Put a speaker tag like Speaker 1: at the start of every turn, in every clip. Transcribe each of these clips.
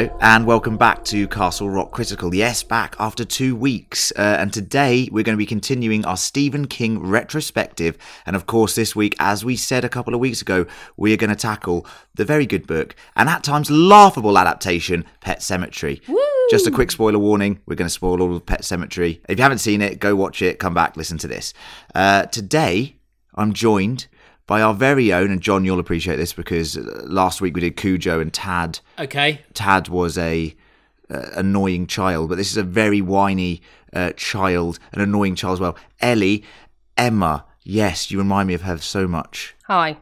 Speaker 1: Hello and welcome back to Castle Rock Critical. Yes, back after two weeks. Uh, and today we're going to be continuing our Stephen King retrospective. And of course, this week, as we said a couple of weeks ago, we are going to tackle the very good book and at times laughable adaptation, Pet Sematary. Just a quick spoiler warning we're going to spoil all of Pet Sematary. If you haven't seen it, go watch it, come back, listen to this. Uh, today, I'm joined by our very own, and John, you'll appreciate this because uh, last week we did Cujo and Tad.
Speaker 2: Okay.
Speaker 1: Tad was a uh, annoying child, but this is a very whiny uh, child, an annoying child as well. Ellie, Emma, yes, you remind me of her so much.
Speaker 3: Hi.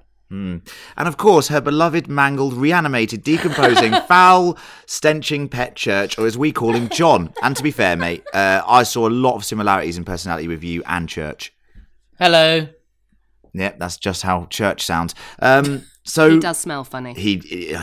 Speaker 1: And of course, her beloved, mangled, reanimated, decomposing, foul, stenching pet church, or as we call him, John. And to be fair, mate, uh, I saw a lot of similarities in personality with you and Church.
Speaker 2: Hello.
Speaker 1: Yep, that's just how Church sounds. Um, so
Speaker 3: He does smell funny.
Speaker 1: he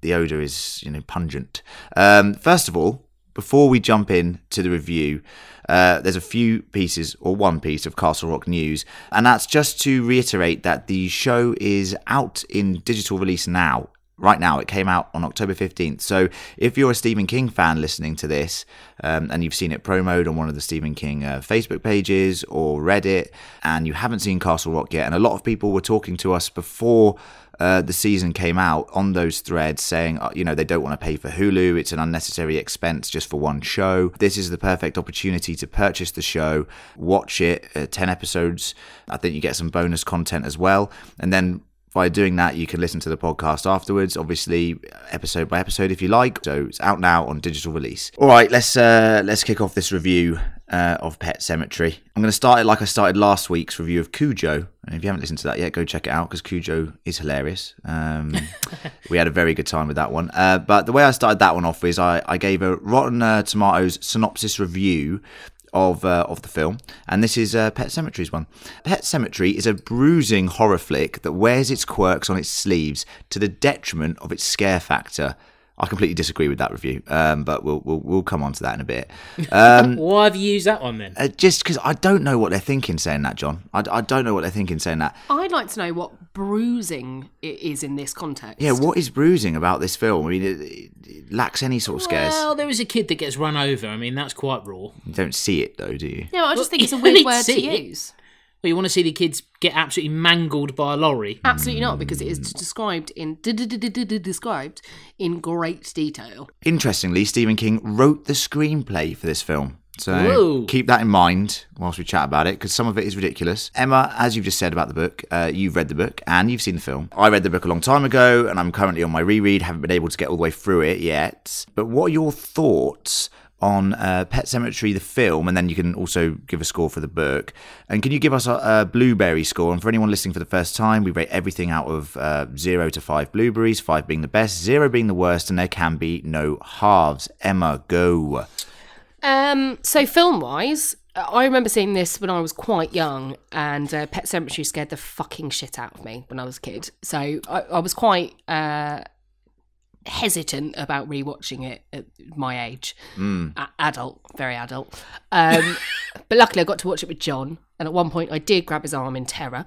Speaker 1: the odor is you know pungent um first of all before we jump in to the review uh, there's a few pieces or one piece of castle rock news and that's just to reiterate that the show is out in digital release now right now it came out on october 15th so if you're a stephen king fan listening to this um, and you've seen it promoted on one of the stephen king uh, facebook pages or reddit and you haven't seen castle rock yet and a lot of people were talking to us before uh, the season came out on those threads saying, uh, you know, they don't want to pay for Hulu. It's an unnecessary expense just for one show. This is the perfect opportunity to purchase the show, watch it, uh, 10 episodes. I think you get some bonus content as well. And then by doing that, you can listen to the podcast afterwards, obviously episode by episode if you like. So it's out now on digital release. All right, let's uh, let's kick off this review uh, of Pet Sematary. I'm going to start it like I started last week's review of Cujo. And if you haven't listened to that yet, go check it out because Cujo is hilarious. Um, we had a very good time with that one. Uh, but the way I started that one off is I, I gave a Rotten uh, Tomatoes synopsis review of uh, of the film, and this is uh, Pet Sematary's one. Pet Sematary is a bruising horror flick that wears its quirks on its sleeves to the detriment of its scare factor. I completely disagree with that review, um, but we'll, we'll we'll come on to that in a bit. Um,
Speaker 2: Why have you used that one then?
Speaker 1: uh, just because I don't know what they're thinking saying that, John. I, I don't know what they're thinking saying that.
Speaker 3: I'd like to know what bruising i- is in this context.
Speaker 1: Yeah, what is bruising about this film? I mean, it, it lacks any sort of scares.
Speaker 2: Well, there is a kid that gets run over. I mean, that's quite raw.
Speaker 1: You don't see it though, do you?
Speaker 3: Yeah, I just think it's a weird word to
Speaker 2: it.
Speaker 3: use.
Speaker 2: Well, you want to see the kids get absolutely mangled by a lorry.
Speaker 3: Absolutely not, because it is described in described in great detail.
Speaker 1: Interestingly, Stephen King wrote the screenplay for this film. So
Speaker 2: Whoa.
Speaker 1: keep that in mind whilst we chat about it, because some of it is ridiculous. Emma, as you've just said about the book, uh, you've read the book and you've seen the film. I read the book a long time ago, and I'm currently on my reread. Haven't been able to get all the way through it yet. But what are your thoughts on uh, Pet Sematary, the film, and then you can also give a score for the book. And can you give us a, a blueberry score? And for anyone listening for the first time, we rate everything out of uh, zero to five blueberries, five being the best, zero being the worst, and there can be no halves. Emma, go.
Speaker 3: Um, so film wise, I remember seeing this when I was quite young, and uh, Pet Sematary scared the fucking shit out of me when I was a kid. So I, I was quite uh, hesitant about rewatching it at my age, A- adult, very adult. Um, but luckily, I got to watch it with John, and at one point, I did grab his arm in terror.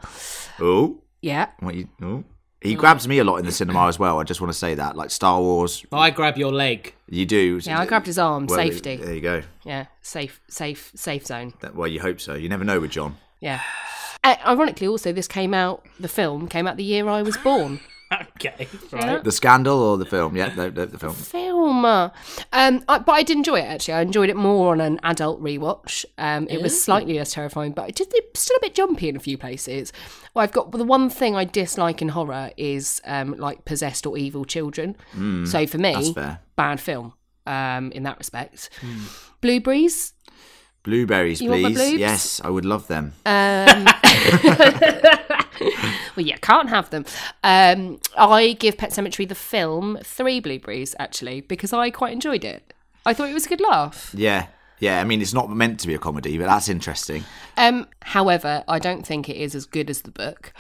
Speaker 1: Oh,
Speaker 3: Yeah,
Speaker 1: what you? Oh. He grabs me a lot in the cinema as well. I just want to say that, like Star Wars,
Speaker 2: I grab your leg.
Speaker 1: you do.
Speaker 3: yeah, I grabbed his arm.
Speaker 1: Well,
Speaker 3: safety.
Speaker 1: There you go.
Speaker 3: Yeah, safe, safe, safe zone.
Speaker 1: That, well, you hope so. You never know with John.
Speaker 3: Yeah. Uh, ironically, also, this came out. The film came out the year I was born.
Speaker 2: Okay, right.
Speaker 1: The scandal or the film? Yeah, the, the, the film.
Speaker 3: film. Um, I, but I did enjoy it actually. I enjoyed it more on an adult rewatch. Um, it was slightly less terrifying, but it did it's still a bit jumpy in a few places. Well, I've got the one thing I dislike in horror is um, like possessed or evil children. so for me, bad film. Um, in that respect, blueberries.
Speaker 1: Blueberries,
Speaker 3: You
Speaker 1: please. Yes, I would love them.
Speaker 3: Um, well, yeah, can't have them. Um, I give Pet Sematary the film three blueberries actually because I quite enjoyed it. I thought it was a good laugh.
Speaker 1: yeah, yeah. I mean, it's not meant to be a comedy, but that's interesting.
Speaker 3: Um, however, I don't think it is as good as the book.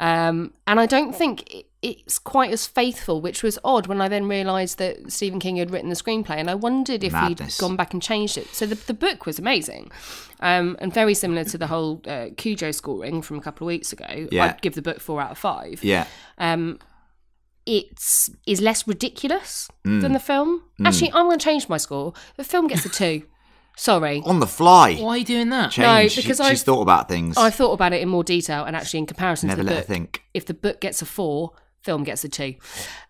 Speaker 3: Um, and I don't think it, it's quite as faithful, which was odd when I then realised that Stephen King had written the screenplay, and I wondered if
Speaker 1: Madness.
Speaker 3: he'd gone back and changed it. So the, the book was amazing, um, and very similar to the whole uh, Cujo scoring from a couple of weeks ago.
Speaker 1: Yeah.
Speaker 3: I'd give the book four out of five.
Speaker 1: Yeah,
Speaker 3: Um, it's is less ridiculous
Speaker 1: Mm.
Speaker 3: than the film. Actually, I'm going to change my score. The film gets a two. Sorry.
Speaker 1: On the fly.
Speaker 2: Why are you doing that?
Speaker 1: Change.
Speaker 3: because
Speaker 1: she,
Speaker 3: I've-
Speaker 1: she's thought about things.
Speaker 3: I thought about it in more detail, and actually, in comparison
Speaker 1: Never
Speaker 3: to the
Speaker 1: let her
Speaker 3: book,
Speaker 1: think.
Speaker 3: if the book gets a four, film gets a two.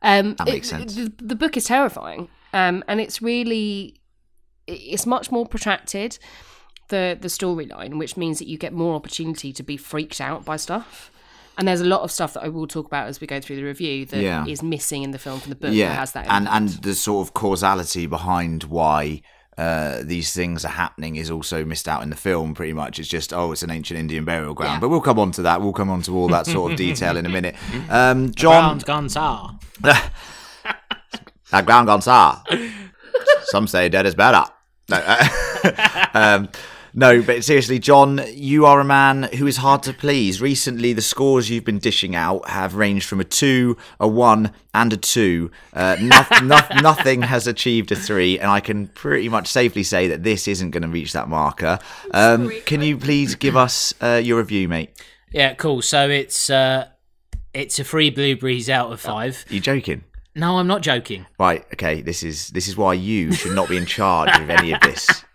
Speaker 3: Um,
Speaker 1: That makes
Speaker 3: it-
Speaker 1: sense.
Speaker 3: The, the book is terrifying, um, and it's really it's much more protracted the the storyline, which means that you get more opportunity to be freaked out by stuff. And there's a lot of stuff that I will talk about as we go through the review that is
Speaker 1: Yeah.
Speaker 3: missing in the film from the book. that
Speaker 1: yeah,
Speaker 3: has that.
Speaker 1: and and the sort of causality behind why uh, these things are happening is also missed out in the film. Pretty much, it's just oh, it's an ancient Indian burial ground.
Speaker 3: Yeah.
Speaker 1: But we'll come on to that. We'll come on to all that sort of detail in a minute. Um, John,
Speaker 2: are.
Speaker 1: that ground gone sour. Some say dead is better. No, uh, um, no, but seriously, John, you are a man who is hard to please. Recently, the scores you've been dishing out have ranged from a two, a one, and a two. Uh, noth- noth- nothing has achieved a three, and I can pretty much safely say that this isn't going to reach that marker. Um, can you please give us uh, your review, mate?
Speaker 2: Yeah, cool. So it's uh, it's a free blueberries out of five.
Speaker 1: Are you joking?
Speaker 2: No, I'm not joking.
Speaker 1: Right, okay. This is this is why you should not be in charge of any of this.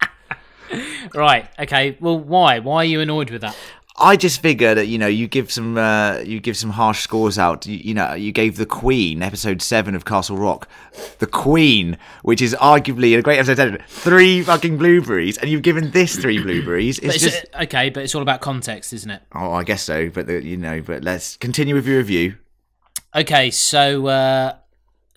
Speaker 2: Right. Okay. Well, why? Why are you annoyed with that?
Speaker 1: I just figure that you know you give some uh, you give some harsh scores out. You, you know you gave the Queen episode seven of Castle Rock, the Queen, which is arguably a great episode seven, three fucking blueberries, and you've given this three blueberries. It's
Speaker 2: it's,
Speaker 1: just
Speaker 2: uh, okay, but it's all about context, isn't it?
Speaker 1: oh, I guess so. But the, you know, but let's continue with your review.
Speaker 2: Okay, so uh,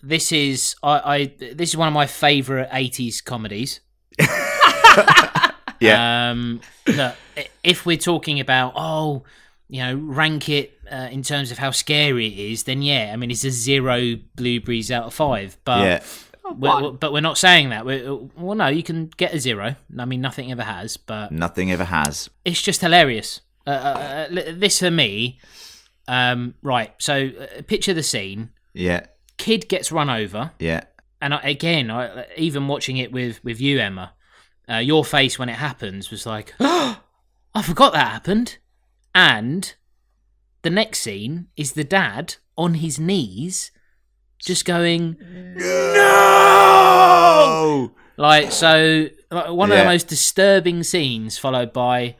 Speaker 2: this is I, I this is one of my favourite '80s comedies.
Speaker 1: Yeah,
Speaker 2: Um, look, if we're talking about oh, you know, rank it uh, in terms of how scary it is, then yeah, I mean it's a zero blueberries out of five. But
Speaker 1: yeah,
Speaker 2: we're, but we're not saying that. We're, well, no, you can get a zero. I mean, nothing ever has, but
Speaker 1: nothing ever has.
Speaker 2: it's just hilarious. Uh, uh, uh, this for me, um, right? So uh, picture the scene:
Speaker 1: Yeah,
Speaker 2: kid gets run over,
Speaker 1: yeah,
Speaker 2: and I, again, I, even watching it with with you, Emma, uh, your face when it happens was like, "Oh, I forgot that happened." And the next scene is the dad on his knees, just going
Speaker 1: no.
Speaker 2: like so. One of
Speaker 1: Yeah.
Speaker 2: the most disturbing scenes, followed by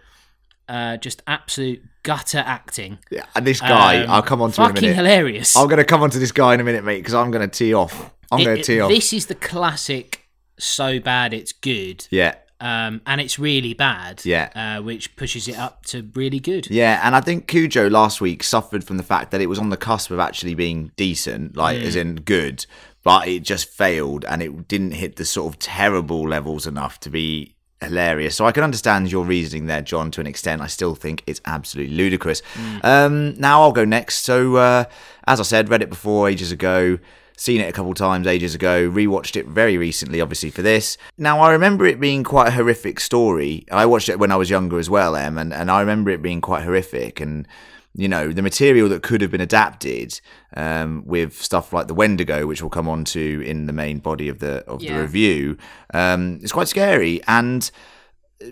Speaker 2: uh, just absolute gutter acting.
Speaker 1: Yeah, and this guy,
Speaker 2: Um,
Speaker 1: I'll come on to him in a
Speaker 2: fucking
Speaker 1: minute.
Speaker 2: hilarious.
Speaker 1: I'm going to come on to this guy in a minute, mate, because I'm going to tee off. I'm going to tee off.
Speaker 2: This is the classic. So bad it's good.
Speaker 1: Yeah,
Speaker 2: um, and it's really bad.
Speaker 1: Yeah.
Speaker 2: uh, which pushes it up to really good.
Speaker 1: Yeah, and I think Cujo last week suffered from the fact that it was on the cusp of actually being decent, like as in good, but it just failed and it didn't hit the sort of terrible levels enough to be hilarious. So I can understand your reasoning there, John, to an extent. I still think it's absolutely ludicrous. Um, now I'll go next. So, uh, as I said, read it before ages ago. Seen it a couple times ages ago, rewatched it very recently, obviously, for this. Now, I remember it being quite a horrific story. I watched it when I was younger as well, Em, and, and I remember it being quite horrific. And, you know, the material that could have been adapted um, with stuff like the Wendigo, which we'll come on to in the main body of the of the review, um, it's quite scary. And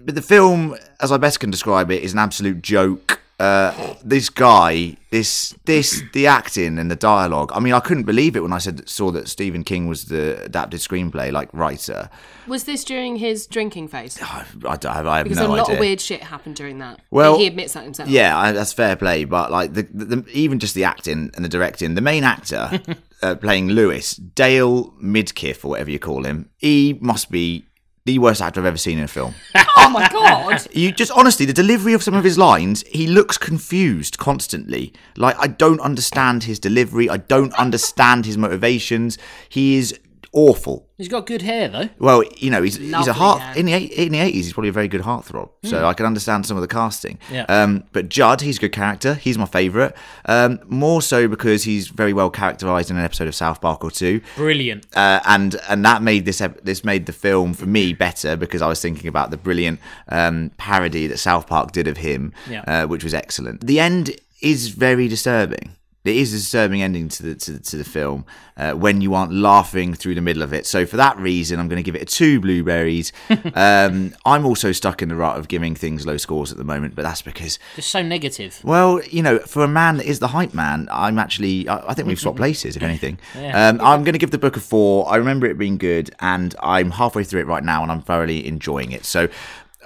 Speaker 1: but the film, as I best can describe it, is an absolute joke. Uh, this guy, this, this, the acting and the dialogue. I mean, I couldn't believe it when I said saw that Stephen King was the adapted screenplay, like writer.
Speaker 3: Was this during his drinking phase?
Speaker 1: I, I, don't- I have
Speaker 3: Because
Speaker 1: no
Speaker 3: a lot
Speaker 1: idea.
Speaker 3: of weird shit happened during that.
Speaker 1: Well,
Speaker 3: he admits that himself.
Speaker 1: Yeah, I, that's fair play, but like the, the, the even just the acting and the directing, the main actor uh, playing Lewis, Dale Midkiff or whatever you call him, he must be the worst actor I've ever seen in a film.
Speaker 3: Oh my god.
Speaker 1: You just honestly, the delivery of some of his lines, he looks confused constantly. Like I don't understand his delivery. I don't understand his motivations. He is awful.
Speaker 2: He's got good hair though.
Speaker 1: Well, you know, he's he's a heart
Speaker 3: hair.
Speaker 1: in the eight- in the eighties. He's probably a very good heartthrob, so I can understand some of the casting.
Speaker 2: Yeah.
Speaker 1: Um, but Judd, he's a good character. He's my favourite. Um, more so because he's very well characterised in an episode of South Park or two
Speaker 2: Brilliant.
Speaker 1: uh, and and that made this ep- this made the film for me better because I was thinking about the brilliant um, parody that South Park did of him,
Speaker 2: Yeah.
Speaker 1: uh, which was excellent. The end is very disturbing. It is a disturbing ending to the to, the- to the film uh, when you aren't laughing through the middle of it. So for that reason, I'm going to give it a two blueberries. um, I'm also stuck in the rut of giving things low scores at the moment, but that's because
Speaker 2: Just so negative.
Speaker 1: well, you know, for a man that is the hype man, I'm actually, I, I think we've swapped places, if anything. Um, I'm going to give the book a four. I remember it being good, and I'm halfway through it right now, and I'm thoroughly enjoying it. So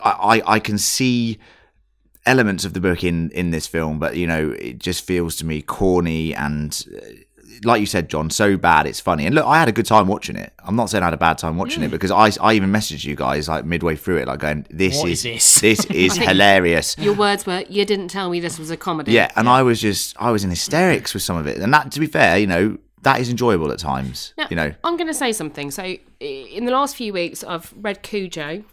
Speaker 1: I, I, I can see elements of the book in, in this film, but, you know, it just feels to me corny and. uh, Like you said, John, so bad it's funny. And look, I had a good time watching it. I'm not saying I had a bad time watching it because I, I even messaged you guys like midway through it, like going, "This
Speaker 2: What
Speaker 1: is,
Speaker 2: is this?"
Speaker 1: this is hilarious."
Speaker 3: Your words were, "You didn't tell me this was a comedy."
Speaker 1: Yeah, and I was just I was in hysterics with some of it, and that to be fair, you know, that is enjoyable at times.
Speaker 3: Now,
Speaker 1: You know,
Speaker 3: I'm going to say something. So, in the last few weeks, I've read Cujo,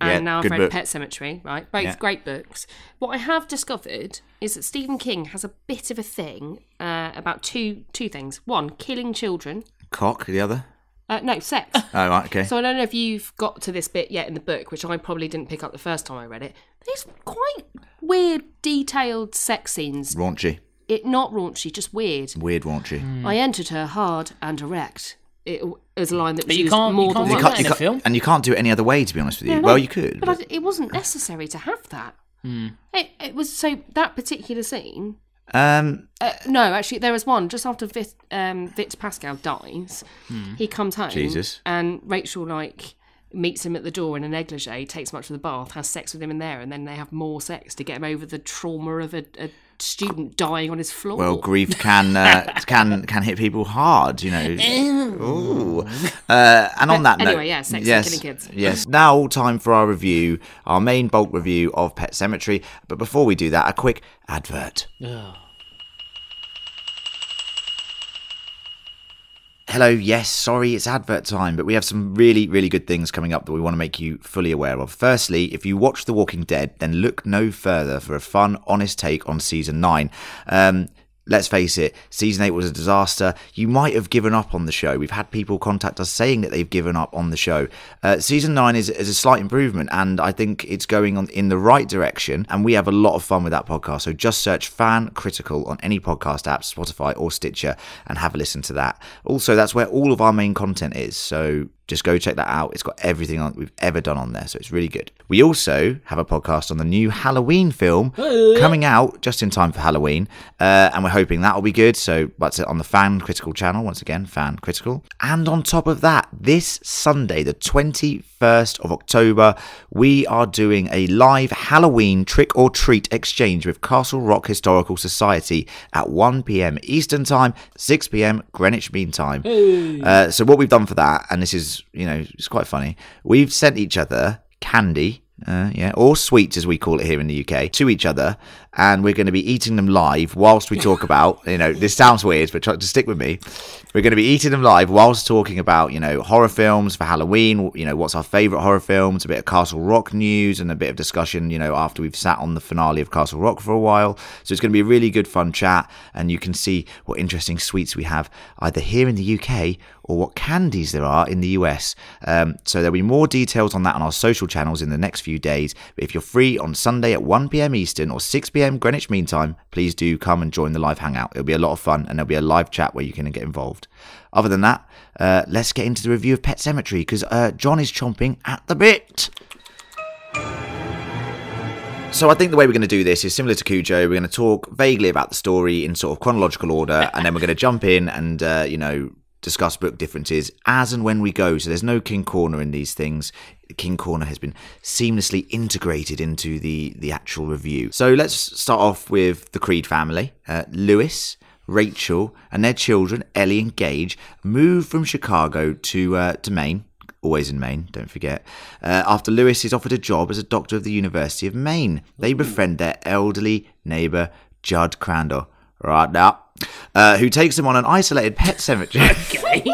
Speaker 3: and
Speaker 1: Yeah,
Speaker 3: now I've read
Speaker 1: book.
Speaker 3: Pet Sematary. Right, both
Speaker 1: Yeah.
Speaker 3: great books. What I have discovered is that Stephen King has a bit of a thing uh, about two two things. One, killing children.
Speaker 1: cock the other.
Speaker 3: Uh, no, sex.
Speaker 1: Oh right, okay.
Speaker 3: So I don't know if you've got to this bit yet in the book, which I probably didn't pick up the first time I read it. There's quite weird, detailed sex scenes.
Speaker 1: raunchy,
Speaker 3: It not raunchy, just weird.
Speaker 1: weird raunchy.
Speaker 3: I entered her hard and erect. It is a line that was
Speaker 2: But you
Speaker 3: used
Speaker 2: can't-
Speaker 3: more
Speaker 2: you
Speaker 3: than
Speaker 2: can't
Speaker 3: once.
Speaker 2: do that
Speaker 1: Can't- you can't-
Speaker 2: film?
Speaker 1: and you can't do it any other way, to be honest with you.
Speaker 3: No, no,
Speaker 1: well, you could.
Speaker 3: but I, it wasn't necessary to have that. It, it was so that particular scene.
Speaker 1: um,
Speaker 3: Uh, no, actually, there was one just after Vit, um, Vit Pascal dies. He comes home,
Speaker 1: Jesus.
Speaker 3: and Rachel like meets him at the door in a negligee, takes him up to the bath, has sex with him in there, and then they have more sex to get him over the trauma of a, a student dying on his floor.
Speaker 1: well, grief can uh, can can hit people hard, you know. Ooh. Uh, and on that note,
Speaker 3: anyway, yeah, sex and
Speaker 1: yes,
Speaker 3: killing kids.
Speaker 1: Yes. Now, time for our review, our main bulk review of Pet Sematary. But before we do that, a quick advert. Hello, yes, sorry, it's advert time, but we have some really, really good things coming up that we want to make you fully aware of. Firstly, if you watch The Walking Dead, then look no further for a fun, honest take on season 9. Um, let's face it, season 8 was a disaster. You might have given up on the show. We've had people contact us saying that they've given up on the show. Uh, season 9 is, is a slight improvement, and I think it's going on in the right direction, and we have a lot of fun with that podcast. So just search Fan Critical on any podcast app, Spotify or Stitcher, and have a listen to that. Also, that's where all of our main content is. So just go check that out. It's got everything on, we've ever done on there, so it's really good. We also have a podcast on the new Halloween film coming out just in time for Halloween, uh, and we're hoping that will be good. So that's it on the Fan Critical channel once again, Fan Critical. And on top of that, this Sunday, the 21st of October, we are doing a live Halloween trick or treat exchange with Castle Rock Historical Society at 1 p.m. Eastern Time, 6 p.m. Greenwich Mean Time. Uh, so what we've done for that, and this is you know it's quite funny, we've sent each other candy. Uh, yeah, or sweets as we call it here in the UK, to each other, and we're going to be eating them live whilst we talk about. You know, this sounds weird, but try to stick with me. We're going to be eating them live whilst talking about you know horror films for Halloween. You know, what's our favourite horror films? A bit of Castle Rock news and a bit of discussion. You know, after we've sat on the finale of Castle Rock for a while, so it's going to be a really good fun chat, and you can see what interesting sweets we have either here in the UK or what candies there are in the US. Um, so there'll be more details on that on our social channels in the next few days. If you're free on Sunday at 1 pm Eastern or 6 pm Greenwich Mean Time, please do come and join the live hangout. It'll be a lot of fun and there'll be a live chat where you can get involved. Other than that, uh, let's get into the review of Pet Sematary because uh, John is chomping at the bit. So I think the way we're going to do this is similar to Cujo. We're going to talk vaguely about the story in sort of chronological order, and then we're going to jump in and uh, you know discuss book differences as and when we go. So there's no King Corner in these things. King Corner has been seamlessly integrated into the the actual review. So let's start off with the Creed family. Uh, Lewis. Rachel and their children, Ellie and Gage, move from Chicago to uh, to Maine, always in Maine, don't forget. Uh, after Lewis is offered a job as a doctor of the University of Maine, they befriend their elderly neighbour, Judd Crandall, right now, uh, who takes them on an isolated pet cemetery.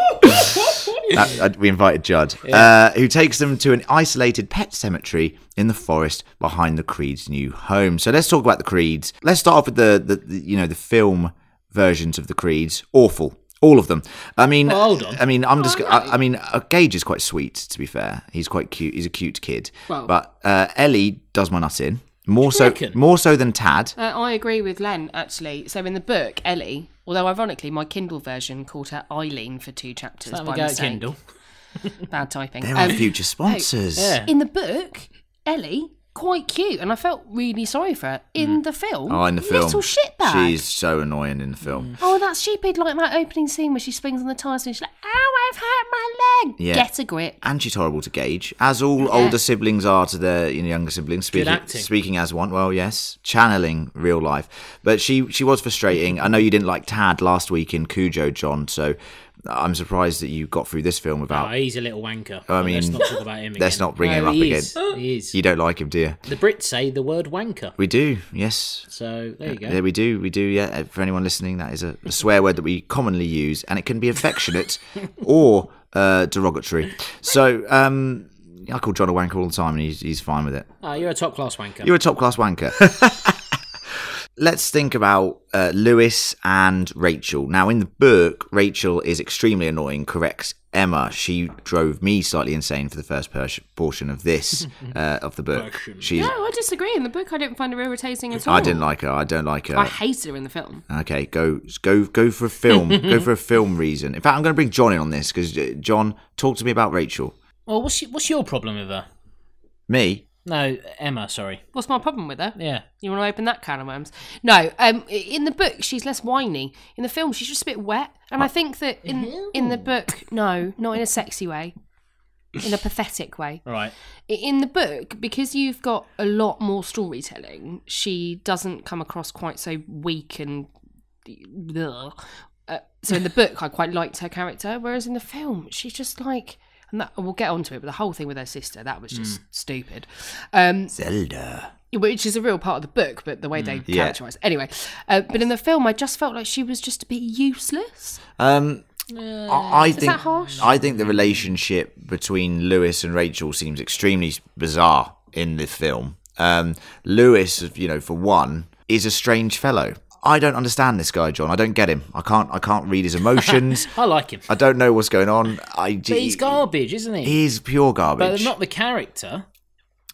Speaker 1: Uh, we invited Judd, uh, who takes them to an isolated pet cemetery in the forest behind the Creed's new home. So let's talk about the Creeds. Let's start off with the, the, the you know the film versions of the Creeds. Awful. All of them. I mean,
Speaker 2: Well, hold on.
Speaker 1: I mean, I'm just. I, I mean, uh, Gage is quite sweet. To be fair, he's quite cute. He's a cute kid.
Speaker 3: Well-
Speaker 1: but uh, Ellie does my nut in. More so,
Speaker 2: reckon?
Speaker 1: more so than Tad.
Speaker 3: Uh, I agree with Len, actually. So in the book, Ellie, although ironically, my Kindle version called her Eileen for two chapters
Speaker 2: Let me
Speaker 3: by mistake.
Speaker 2: Kindle.
Speaker 3: Bad typing.
Speaker 1: They're
Speaker 3: Um,
Speaker 1: our future sponsors.
Speaker 2: Yeah.
Speaker 3: in the book, Ellie, quite cute, and I felt really sorry for her. In mm. the film,
Speaker 1: Oh, in the film,
Speaker 3: little shitbag.
Speaker 1: she's so annoying in the film. Mm.
Speaker 3: Oh, that's stupid! Like that opening scene where she swings on the tires and she's like, "Ow, I've hurt my leg."
Speaker 1: Yeah.
Speaker 3: Get a grip.
Speaker 1: And she's horrible to Gage, as all older siblings are to their you know, younger siblings. Speaking,
Speaker 2: acting.
Speaker 1: speaking as one, well, yes, channeling real life. But she she was frustrating. I know you didn't like Tad last week in Cujo, John. So I'm surprised that you got through this film
Speaker 2: Oh,
Speaker 1: without.
Speaker 2: he's a little wanker.
Speaker 1: I mean, let's
Speaker 2: not talk about him.
Speaker 1: let's
Speaker 2: again.
Speaker 1: not bring
Speaker 2: No,
Speaker 1: him up
Speaker 2: he
Speaker 1: again.
Speaker 2: He is.
Speaker 1: You don't like him, do you?
Speaker 2: The Brits say the word wanker.
Speaker 1: We do, yes.
Speaker 2: So there you go.
Speaker 1: Yeah, we do, we do. Yeah, for anyone listening, that is a, a swear word that we commonly use, and it can be affectionate or uh, derogatory. So, um, I call John a wanker all the time, and he's he's fine with it.
Speaker 2: Oh, you're a top class wanker.
Speaker 1: You're a top class wanker. Let's think about uh, Lewis and Rachel. Now, in the book, Rachel is extremely annoying, corrects Emma. She drove me slightly insane for the first per- portion of this uh, of the book. She's.
Speaker 3: No, I disagree. In the book, I didn't find her irritating at all.
Speaker 1: I didn't like her. I don't like her.
Speaker 3: I hated her in the film.
Speaker 1: Okay, go go go for a film. go for a film reason. In fact, I'm going to bring John in on this because John, talk to me about Rachel.
Speaker 2: well, what's your, what's your problem with her?
Speaker 1: Me,
Speaker 2: No, Emma. Sorry.
Speaker 3: What's my problem with her?
Speaker 2: Yeah.
Speaker 3: You want to open that can of worms? No. Um, in the book, she's less whiny. In the film, she's just a bit wet. And I think that in in the book, no, not in a sexy way, in a pathetic way.
Speaker 2: Right.
Speaker 3: In the book, because you've got a lot more storytelling, she doesn't come across quite so weak and. Ugh. Uh, so in the book, I quite liked her character, whereas in the film, she's just like. And that, we'll get onto it, but the whole thing with her sister, that was just stupid. Um,
Speaker 1: Zelda.
Speaker 3: which is a real part of the book, but the way they
Speaker 1: Yeah.
Speaker 3: characterize. Anyway, uh, but in the film, I just felt like she was just a bit useless.
Speaker 1: Um, I, I think
Speaker 3: that harsh?
Speaker 1: I think the relationship between Lewis and Rachel seems extremely bizarre in the film. Um, Lewis, you know, for one, is a strange fellow. I don't understand this guy, John. I don't get him. I can't. I can't read his emotions.
Speaker 2: I like him.
Speaker 1: I don't know what's going on. I.
Speaker 2: But he's garbage, isn't he?
Speaker 1: He's pure garbage.
Speaker 2: but not the character.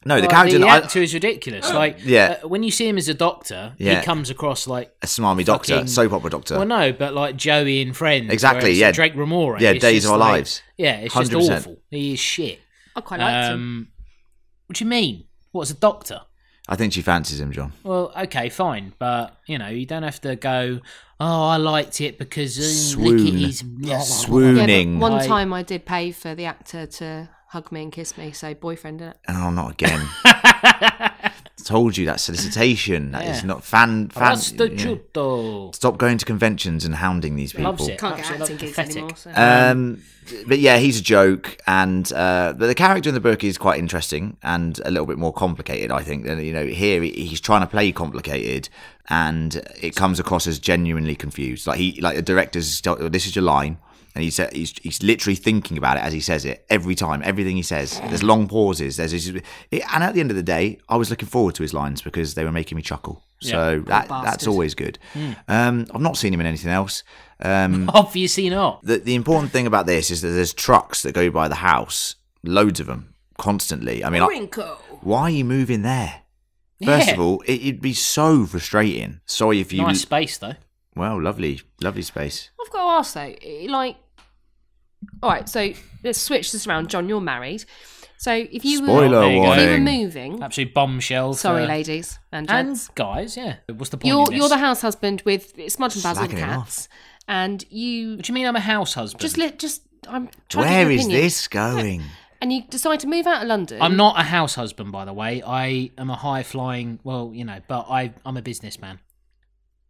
Speaker 1: no, the
Speaker 2: Like,
Speaker 1: character.
Speaker 2: the
Speaker 1: I-
Speaker 2: actor is ridiculous. Like,
Speaker 1: Yeah.
Speaker 2: uh, when you see him as a doctor,
Speaker 1: Yeah.
Speaker 2: he comes across like
Speaker 1: a smarmy doctor,
Speaker 2: fucking-
Speaker 1: soap opera doctor.
Speaker 2: well, no, but like Joey and Friends.
Speaker 1: Exactly, yeah.
Speaker 2: Drake Ramoray.
Speaker 1: Yeah,
Speaker 2: it's
Speaker 1: Days of Our
Speaker 2: like-
Speaker 1: Lives.
Speaker 2: Yeah, it's just
Speaker 1: 100%.
Speaker 2: awful. He is shit.
Speaker 3: I quite liked him.
Speaker 2: Um, what do you mean? What's a doctor?
Speaker 1: I think she fancies him, John.
Speaker 2: Well, okay, fine, but you know, you don't have to go. Oh, I liked it because uh, look at
Speaker 1: Swoon.
Speaker 2: his
Speaker 3: Yeah,
Speaker 1: Swooning.
Speaker 3: one time I did pay for the actor to hug me and kiss me, so boyfriend, innit?
Speaker 1: Oh, not again. Told you that solicitation. That is
Speaker 2: Yeah.
Speaker 1: not fan. fan
Speaker 2: Prostituto.
Speaker 1: Stop going to conventions and hounding these people.
Speaker 2: Loves it.
Speaker 3: Can't get acting gigs anymore. So.
Speaker 1: Um, but yeah, he's a joke, and uh, but the character in the book is quite interesting and a little bit more complicated. I think than you know here he's trying to play complicated, and it comes across as genuinely confused. Like he, like the director's, this is your line, and he said he's he's literally thinking about it as he says it every time. Everything he says, there's long pauses. There's and at the end of the day, I was looking forward to his lines because they were making me chuckle. So that that's always good. Um, I've not seen him in anything else. Um,
Speaker 2: Obviously not.
Speaker 1: the the important thing about this is that there's trucks that go by the house, loads of them, constantly. I mean, I, why are you moving there? First
Speaker 2: Yeah.
Speaker 1: of all, it, it'd be so frustrating. Sorry if you.
Speaker 2: Nice space though.
Speaker 1: Well, lovely, lovely space.
Speaker 3: I've got to ask though, like, all right, so let's switch this around. John, you're married, so if you
Speaker 1: Spoiler
Speaker 3: were
Speaker 2: There you
Speaker 3: if you were moving,
Speaker 2: Absolute bombshell.
Speaker 3: sorry,
Speaker 2: for-
Speaker 3: ladies and
Speaker 2: And
Speaker 3: gents,
Speaker 2: guys, yeah. What's the point?
Speaker 3: you're
Speaker 2: in
Speaker 3: you're the house husband with Smudge and Basil the
Speaker 1: Slagging it off.
Speaker 3: cats, and you
Speaker 2: What do you mean I'm a house husband?
Speaker 3: just let just I'm trying to
Speaker 1: Where
Speaker 3: your
Speaker 1: is
Speaker 3: opinion.
Speaker 1: this going?
Speaker 3: And you decide to move out of London.
Speaker 2: I'm not a house husband, by the way. I am a high flying. Well, you know, but I I'm a businessman.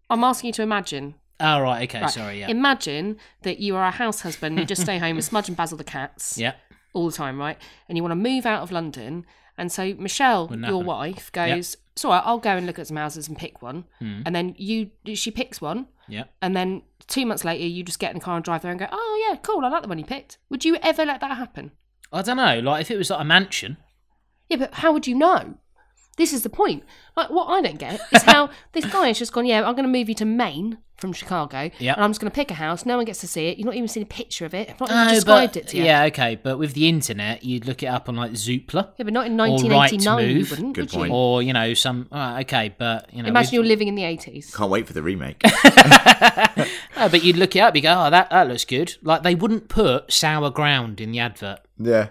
Speaker 3: I'm asking you to imagine.
Speaker 2: Oh right, okay,
Speaker 3: Right,
Speaker 2: sorry, yeah,
Speaker 3: Imagine that you are a house husband. You just stay home with Smudge and Basil the cats.
Speaker 2: yeah.
Speaker 3: all the time, right? And you want to move out of London. And so Michelle,
Speaker 2: Wouldn't
Speaker 3: your
Speaker 2: happen.
Speaker 3: wife, goes, It's all right, I'll go and look at some houses and pick one. Hmm. And then you she picks one.
Speaker 2: Yeah.
Speaker 3: And then two months later, you just get in the car and drive there and go, Oh, yeah, cool, I like the one you picked. Would you ever let that happen?
Speaker 2: I don't know. Like if it was like a mansion,
Speaker 3: Yeah, but how would you know? This is the point. Like, what I don't get is how this guy has just gone, Yeah, I'm going to move you to Maine from Chicago,
Speaker 2: Yep.
Speaker 3: and I'm just going to pick a house. No one gets to see it. You've not even seen a picture of it. I've not
Speaker 2: No,
Speaker 3: even described it to you.
Speaker 2: yeah, okay, but with the internet, you'd look it up on like Zoopla.
Speaker 3: Yeah, but not in
Speaker 2: Or
Speaker 3: 1989. You wouldn't,
Speaker 1: Good
Speaker 3: would
Speaker 1: point.
Speaker 3: you?
Speaker 2: Or you know some uh, okay, but you know
Speaker 3: Imagine
Speaker 2: with-
Speaker 3: you're living in the 80s.
Speaker 1: Can't wait for the remake.
Speaker 2: Oh, but you'd look it up, you go, oh, that, that looks good. Like, they wouldn't put sour ground in the advert.
Speaker 1: yeah.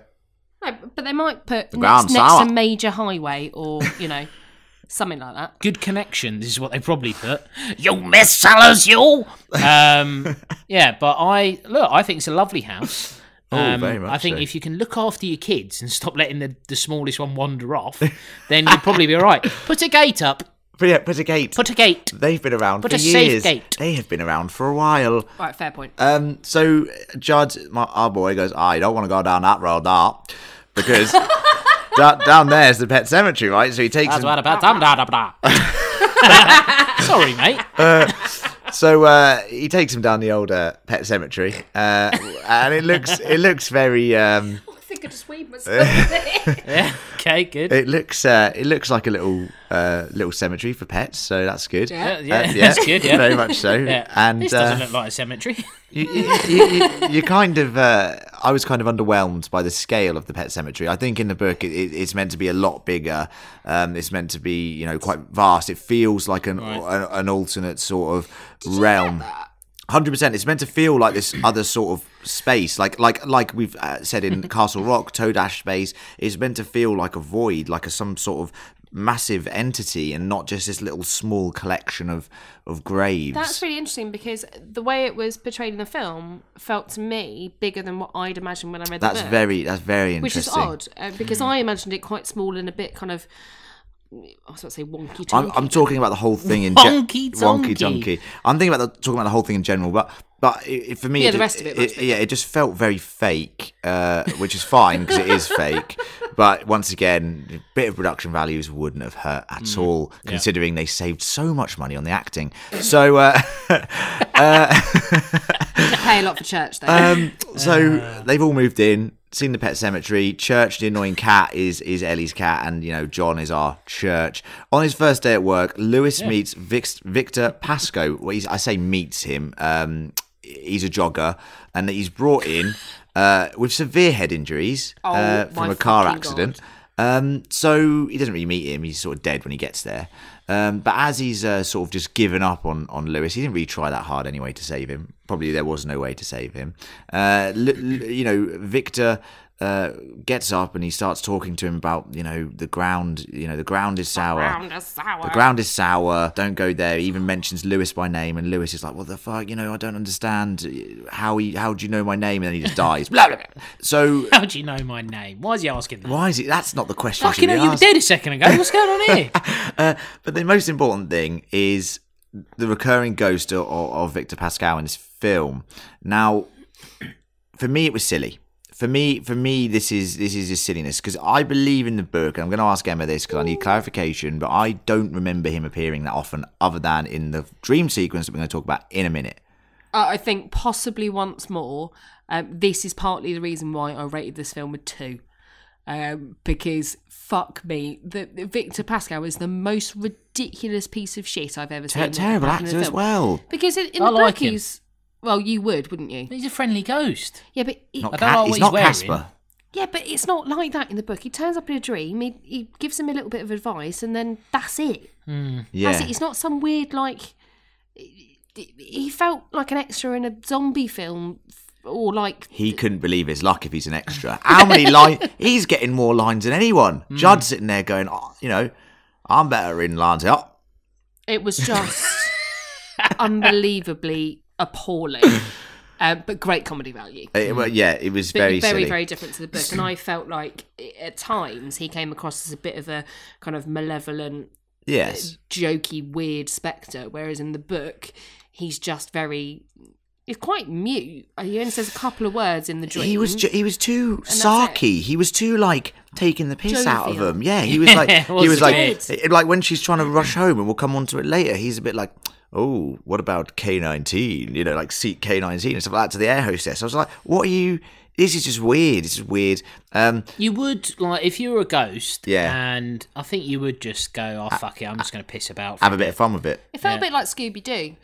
Speaker 3: No, but they might put
Speaker 1: ground's
Speaker 3: next, next
Speaker 1: sour.
Speaker 3: to major highway or you know something like that.
Speaker 2: Good connection. This is what they probably put. You miss sellers, you! Um, yeah, but I, look, I think it's a lovely house.
Speaker 1: Oh,
Speaker 2: Um,
Speaker 1: very much
Speaker 2: I think
Speaker 1: so.
Speaker 2: if you can look after your kids and stop letting the, the smallest one wander off, then you'd probably be all right. Put a gate up.
Speaker 1: But yeah, put a gate.
Speaker 2: Put a gate.
Speaker 1: They've been around
Speaker 2: Put
Speaker 1: for
Speaker 2: a safe
Speaker 1: years.
Speaker 2: gate.
Speaker 1: They have been around for a while.
Speaker 3: Right, fair point.
Speaker 1: Um, so Judd, my our boy, goes, "I don't want to go down that road, now, because da- down there's the pet cemetery, right?" So he takes
Speaker 2: That's
Speaker 1: him,
Speaker 2: what da da da. Sorry, mate.
Speaker 1: so uh, he takes him down the old uh, pet cemetery, uh, and it looks it looks very um,
Speaker 3: think I just weed myself.
Speaker 2: Yeah. Okay, good.
Speaker 1: it looks uh, it looks like a little uh, little cemetery for pets, so that's good.
Speaker 3: Yeah.
Speaker 2: yeah,
Speaker 1: Uh,
Speaker 2: that's good. Yeah.
Speaker 1: very much so.
Speaker 2: Yeah.
Speaker 1: And
Speaker 2: this
Speaker 1: uh,
Speaker 2: doesn't look like a cemetery.
Speaker 1: you, you, you, you, you kind of uh, i was kind of underwhelmed by the scale of the pet cemetery i think in the book it, it, it's meant to be a lot bigger um, it's meant to be you know quite vast it feels like an an, an alternate sort of realm Hundred percent. It's meant to feel like this other sort of space, like like like we've uh, said in Castle Rock, Todash space is meant to feel like a void, like a some sort of massive entity, and not just this little small collection of of graves.
Speaker 3: That's really interesting because the way it was portrayed in the film felt to me bigger than what I'd imagined when I read the
Speaker 1: that's
Speaker 3: book.
Speaker 1: very that's very interesting.
Speaker 3: which is odd uh, because I imagined it quite small and a bit kind of. I was about to say wonky.
Speaker 1: I'm. I'm talking about the whole thing in general.
Speaker 2: Wonky
Speaker 1: Wonky
Speaker 2: donkey.
Speaker 1: donkey. I'm thinking about the, talking about the whole thing in general, but but it, it- for me,
Speaker 3: Yeah,
Speaker 1: it,
Speaker 3: the
Speaker 1: ju-
Speaker 3: rest of it much bigger.
Speaker 1: yeah, it just felt very fake, uh, which is fine because it is fake. But once again, a bit of production values wouldn't have hurt at
Speaker 3: Mm.
Speaker 1: all, considering they saved so much money on the acting. So. Uh,
Speaker 3: pay a lot for church though.
Speaker 1: Um, so they've all moved in, seen the pet cemetery. Church, the annoying cat, is is Ellie's cat, and you know John is our church. On his first day at work, Lewis meets Vic- Victor Pascow. Well, he's, I say meets him. Um, he's a jogger, and he's brought in uh, with severe head injuries
Speaker 3: Oh,
Speaker 1: uh, from a car accident. Um, so he doesn't really meet him. He's sort of dead when he gets there. Um, but as he's uh, sort of just given up on, on Lewis, he didn't really try that hard anyway to save him. Probably there was no way to save him. Uh, you know, Victor uh, gets up and he starts talking to him about you know the ground. You know, the ground is sour.
Speaker 3: Ground is sour.
Speaker 1: The ground is sour. Don't go there. He even mentions Lewis by name, and Lewis is like, "What the fuck? You know, I don't understand. How he? How do you know my name?" And then he just dies. blah, blah, blah. So
Speaker 2: How do you know my name? Why is he asking that?
Speaker 1: why is it? That's not the question.
Speaker 2: Fucking
Speaker 1: should
Speaker 2: hell,
Speaker 1: be
Speaker 2: you were dead a second ago. What's going on here?
Speaker 1: Uh, but the most important thing is the recurring ghost of, of Victor Pascal in this film. Now, for me, it was silly. For me, for me, this is this is just silliness because I believe in the book, and I'm going to ask Emma this because I need clarification. But I don't remember him appearing that often, other than in the dream sequence that we're going to talk about in a minute.
Speaker 3: Uh, I think possibly once more. Um, this is partly the reason why I rated this film a two. Um, because fuck me, the, the Victor Pascal is the most ridiculous piece of shit I've ever
Speaker 1: Ter-
Speaker 3: seen.
Speaker 1: terrible actor as well.
Speaker 3: Because in, in the
Speaker 2: like
Speaker 3: book
Speaker 2: him.
Speaker 3: he's well, you would, wouldn't you?
Speaker 2: He's a friendly ghost.
Speaker 3: Yeah, but he,
Speaker 1: Not
Speaker 2: I don't
Speaker 1: Ca-
Speaker 2: like
Speaker 1: he's
Speaker 2: what
Speaker 1: not
Speaker 2: he's wearing.
Speaker 1: Casper.
Speaker 3: yeah, but it's not like that in the book. He turns up in a dream. He, he gives him a little bit of advice, and then that's it. Hmm. That's
Speaker 1: Yeah,
Speaker 3: it. It's not some weird like. He felt like an extra in a zombie film, or like
Speaker 1: he couldn't believe his luck if he's an extra. How many lines? He's getting more lines than anyone. Hmm. Judd's sitting there going, oh, you know, I'm better in lines. Oh,
Speaker 3: It was just unbelievably appalling, um, but great comedy value.
Speaker 1: It- well, mm. yeah, it was
Speaker 3: But
Speaker 1: very,
Speaker 3: very,
Speaker 1: silly.
Speaker 3: very different to the book, and I felt like at times he came across as a bit of a kind of malevolent, uh,
Speaker 1: yes,
Speaker 3: jokey, weird spectre, whereas in the book he's just very. He's quite mute. Uh, he only says a couple of words in the dream.
Speaker 1: he was ju- he was too sarky. He was too like taking the piss out of
Speaker 3: Jovial.
Speaker 1: him. Yeah, he was like he
Speaker 2: Was
Speaker 1: like like when she's trying to rush home, and we'll come on to it later. He's a bit like. Oh, what about K nineteen? You know, like seat K nineteen and stuff like that to the air hostess. I was like, "What are you? This is just weird. This is weird." Um,
Speaker 2: You would like if you were a ghost,
Speaker 1: Yeah.
Speaker 2: and I think you would just go, "Oh fuck it, I'm just going to piss about."
Speaker 1: Have a bit of fun with it.
Speaker 3: It felt
Speaker 2: Yeah.
Speaker 3: a bit like Scooby Doo.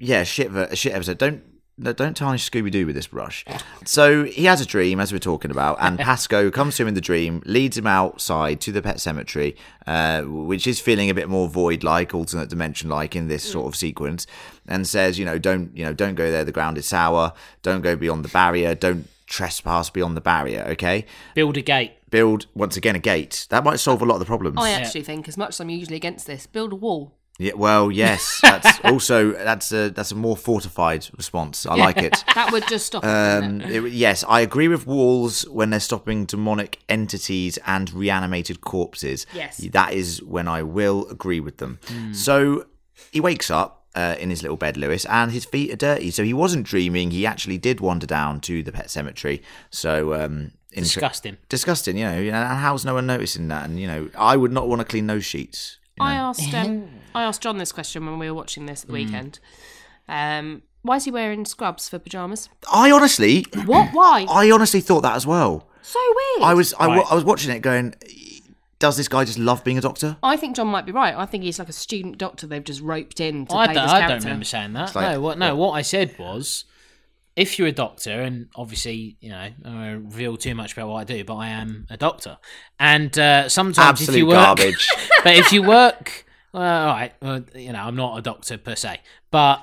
Speaker 1: yeah, shit, shit episode. Don't no, don't tarnish Scooby Doo with this brush. So he has a dream, as we're talking about, and Pascow comes to him in the dream, leads him outside to the pet cemetery, uh, which is feeling a bit more void-like, alternate dimension-like in this sort of sequence, and says, you know, don't, you know, don't go there. The ground is sour. Don't go beyond the barrier. Don't trespass beyond the barrier. Okay.
Speaker 2: Build a gate.
Speaker 1: Build once again a gate. That might solve a lot of the problems.
Speaker 3: I actually think, as much as I'm usually against this, build a wall.
Speaker 1: Yeah, well, yes. That's also that's a that's a more fortified response. I like it.
Speaker 3: That would just stop
Speaker 1: Um,
Speaker 3: it?
Speaker 1: it- yes, I agree with walls when they're stopping demonic entities and reanimated corpses.
Speaker 3: Yes.
Speaker 1: that is when I will agree with them. So he wakes up uh, in his little bed, Lewis, and his feet are dirty. So he wasn't dreaming. He actually did wander down to the pet cemetery. So um, inter-
Speaker 2: Disgusting.
Speaker 1: disgusting. You know, and how's no one noticing that? And you know, I would not want to clean those sheets. you
Speaker 3: I asked um, I asked John this question when we were watching this at the weekend. Um, why is he wearing scrubs for pajamas?
Speaker 1: I honestly,
Speaker 3: What? Why?
Speaker 1: I honestly thought that as well.
Speaker 3: so weird.
Speaker 1: I was I,
Speaker 2: Right.
Speaker 1: I was watching it going, does this guy just love being a doctor?
Speaker 3: I think John might be right. I think he's like a student doctor they've just roped in to
Speaker 2: I,
Speaker 3: play
Speaker 2: don't,
Speaker 3: this
Speaker 2: I
Speaker 3: character.
Speaker 2: don't remember saying that.
Speaker 1: like-
Speaker 2: no, what? No, what I said was, if you're a doctor, and obviously, you know, I don't reveal too much about what I do, but I am a doctor, and uh, sometimes if
Speaker 1: Absolute
Speaker 2: you work,
Speaker 1: garbage.
Speaker 2: but if you work, well, all right, well, you know, I'm not a doctor per se, but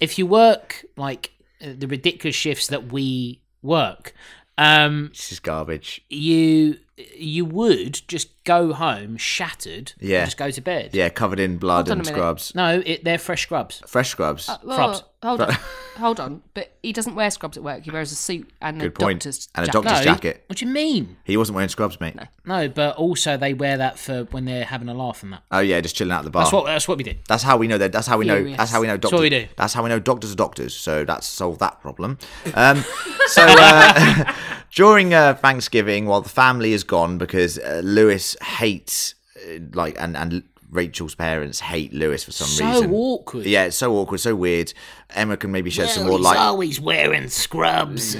Speaker 2: if you work like the ridiculous shifts that we work, um,
Speaker 1: This is garbage.
Speaker 2: you you would just go home shattered, and
Speaker 1: Yeah.
Speaker 2: just go to bed.
Speaker 1: Yeah, covered in blood and scrubs.
Speaker 2: No, it, they're fresh scrubs.
Speaker 1: Fresh scrubs.
Speaker 3: Well,
Speaker 2: Scrubs.
Speaker 3: hold on, hold on. But he doesn't wear scrubs at work. He wears a suit and a
Speaker 1: point.
Speaker 3: doctor's
Speaker 1: And a
Speaker 3: jacket.
Speaker 1: doctor's
Speaker 2: No,
Speaker 1: jacket.
Speaker 2: What do you mean?
Speaker 1: He wasn't wearing scrubs, mate.
Speaker 2: No, but also they wear that for when they're having a laugh and that.
Speaker 1: Oh yeah, just chilling out at the bar.
Speaker 2: That's what that's what we did.
Speaker 1: That's how we know that. That's how we know.
Speaker 3: Furious.
Speaker 1: That's how we know doctors.
Speaker 2: what we do.
Speaker 1: That's how we know doctors are doctors. So that's solved that problem. Um, so uh, during uh, Thanksgiving, while the family is gone because uh, Lewis hates, uh, like, and and Rachel's parents hate Lewis for some
Speaker 2: So
Speaker 1: reason.
Speaker 2: awkward.
Speaker 1: Yeah, it's so awkward, so weird. Emma can maybe shed some more light.
Speaker 2: always wearing scrubs.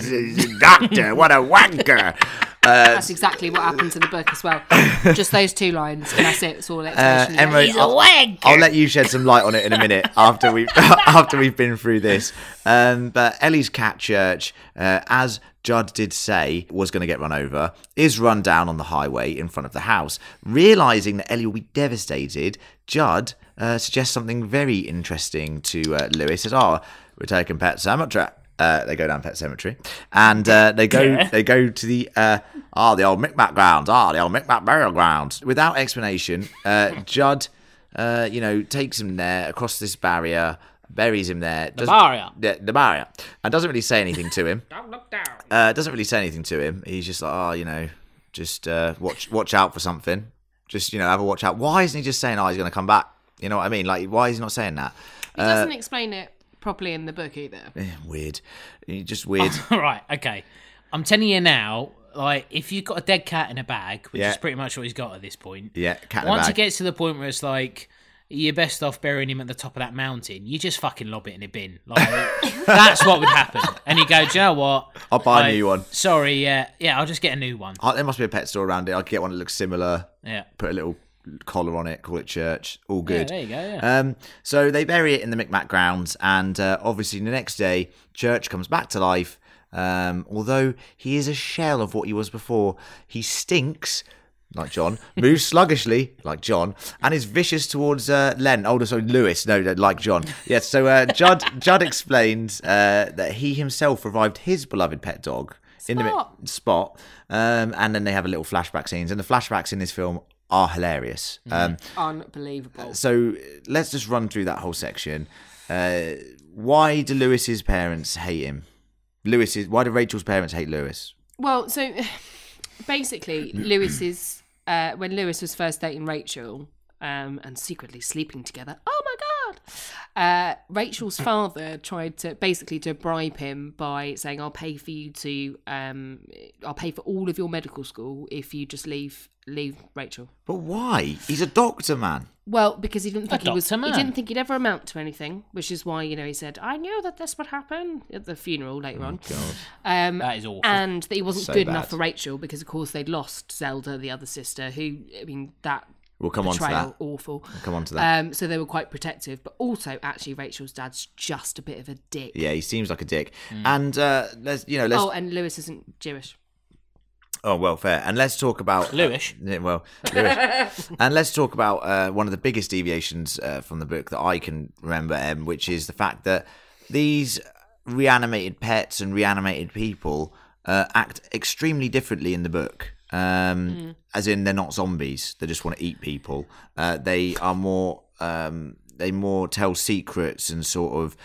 Speaker 1: Doctor, what a wanker!
Speaker 3: That's exactly what happens in the book as well. Just those two lines, and that's it. It's all
Speaker 1: Uh,
Speaker 3: explanation.
Speaker 1: Emma, I'll, I'll let you shed some light on it in a minute after we after we've been through this. Um, but Ellie's cat church, uh, as Judd did say, was going to get run over, is run down on the highway in front of the house. Realizing that Ellie will be devastated, Judd uh, suggests something very interesting to uh, Lewis. Says, "Oh, we're taking Pet Cemetery." Uh, they go down Pet Cemetery, and uh, they go
Speaker 2: Yeah.
Speaker 1: they go to the uh, ah the old Micmac grounds, ah the old Micmac burial grounds. Without explanation, uh, Judd, uh, you know, takes him there across this barrier, buries him there. The
Speaker 2: barrier.
Speaker 1: the, the barrier, and doesn't really say anything to him.
Speaker 3: Don't look down.
Speaker 1: Uh, doesn't really say anything to him. He's just like, oh, you know, just uh, watch watch out for something. Just you know, have a watch out. Why isn't he just saying, oh, he's going to come back? You know what I mean? Like, why is he not saying that?
Speaker 3: He doesn't explain it properly in the book either.
Speaker 1: Eh, weird. Just weird.
Speaker 2: right, okay. I'm telling you now, like if you've got a dead cat in a bag, which
Speaker 1: Yeah.
Speaker 2: is pretty much what he's got at this point.
Speaker 1: yeah, cat in a
Speaker 2: Once
Speaker 1: bag.
Speaker 2: it gets to the point where it's like you're best off burying him at the top of that mountain, you just fucking lob it in a bin. Like that's what would happen. And you go, do you know what?
Speaker 1: I'll buy a new one.
Speaker 2: Sorry, yeah, yeah, I'll just get a new one.
Speaker 1: Oh, there must be a pet store around it. I'll get one that looks similar.
Speaker 2: Yeah.
Speaker 1: Put a little collar on it. Call it church. All good.
Speaker 2: there you go, yeah.
Speaker 1: Um, so they bury it in the Micmac grounds, and uh, obviously the next day, Church comes back to life. Um, although he is a shell of what he was before, he stinks like John, moves sluggishly like John, and is vicious towards uh, Len. Oh, sorry, Lewis. No, like John. Yes. So uh, Judd Judd explains uh, that he himself revived his beloved pet dog in the
Speaker 3: Spot.
Speaker 1: mi- spot, um, and then they have a little flashback scenes, and the flashbacks in this film are hilarious. Um,
Speaker 3: Unbelievable.
Speaker 1: so let's just run through that whole section. Uh, why do Lewis's parents hate him? Lewis's why do Rachel's parents hate Lewis?
Speaker 3: Well, so basically, Lewis is uh, when Lewis was first dating Rachel um, and secretly sleeping together. Oh my! Uh, Rachel's father tried to basically to bribe him by saying, "I'll pay for you to, um, I'll pay for all of your medical school if you just leave leave Rachel."
Speaker 1: But why? He's a doctor, man.
Speaker 3: Well, because he didn't think he was,
Speaker 2: doctor
Speaker 3: he didn't think he'd ever amount to anything, which is why you know he said, "I knew that this would happen" at the funeral later on. Um,
Speaker 2: That is awful.
Speaker 3: and that he wasn't
Speaker 1: So
Speaker 3: good
Speaker 1: bad.
Speaker 3: enough for Rachel because, of course, they'd lost Zelda, the other sister. Who, I mean, that
Speaker 1: We'll come on to that.
Speaker 3: awful.
Speaker 1: Come on to that.
Speaker 3: Um, so they were quite protective, but also actually Rachel's dad's just a bit of a dick.
Speaker 1: yeah, he seems like a dick. And uh, let's you know let's
Speaker 3: Oh, and Lewis isn't Jewish.
Speaker 1: Oh well, fair. And let's talk about
Speaker 2: Lewis.
Speaker 1: Yeah, well, Lewis. and let's talk about uh, one of the biggest deviations uh, from the book that I can remember, um, which is the fact that these reanimated pets and reanimated people uh, act extremely differently in the book. Um, As in, they're not zombies; they just want to eat people. Uh, they are more. Um, they more tell secrets and sort of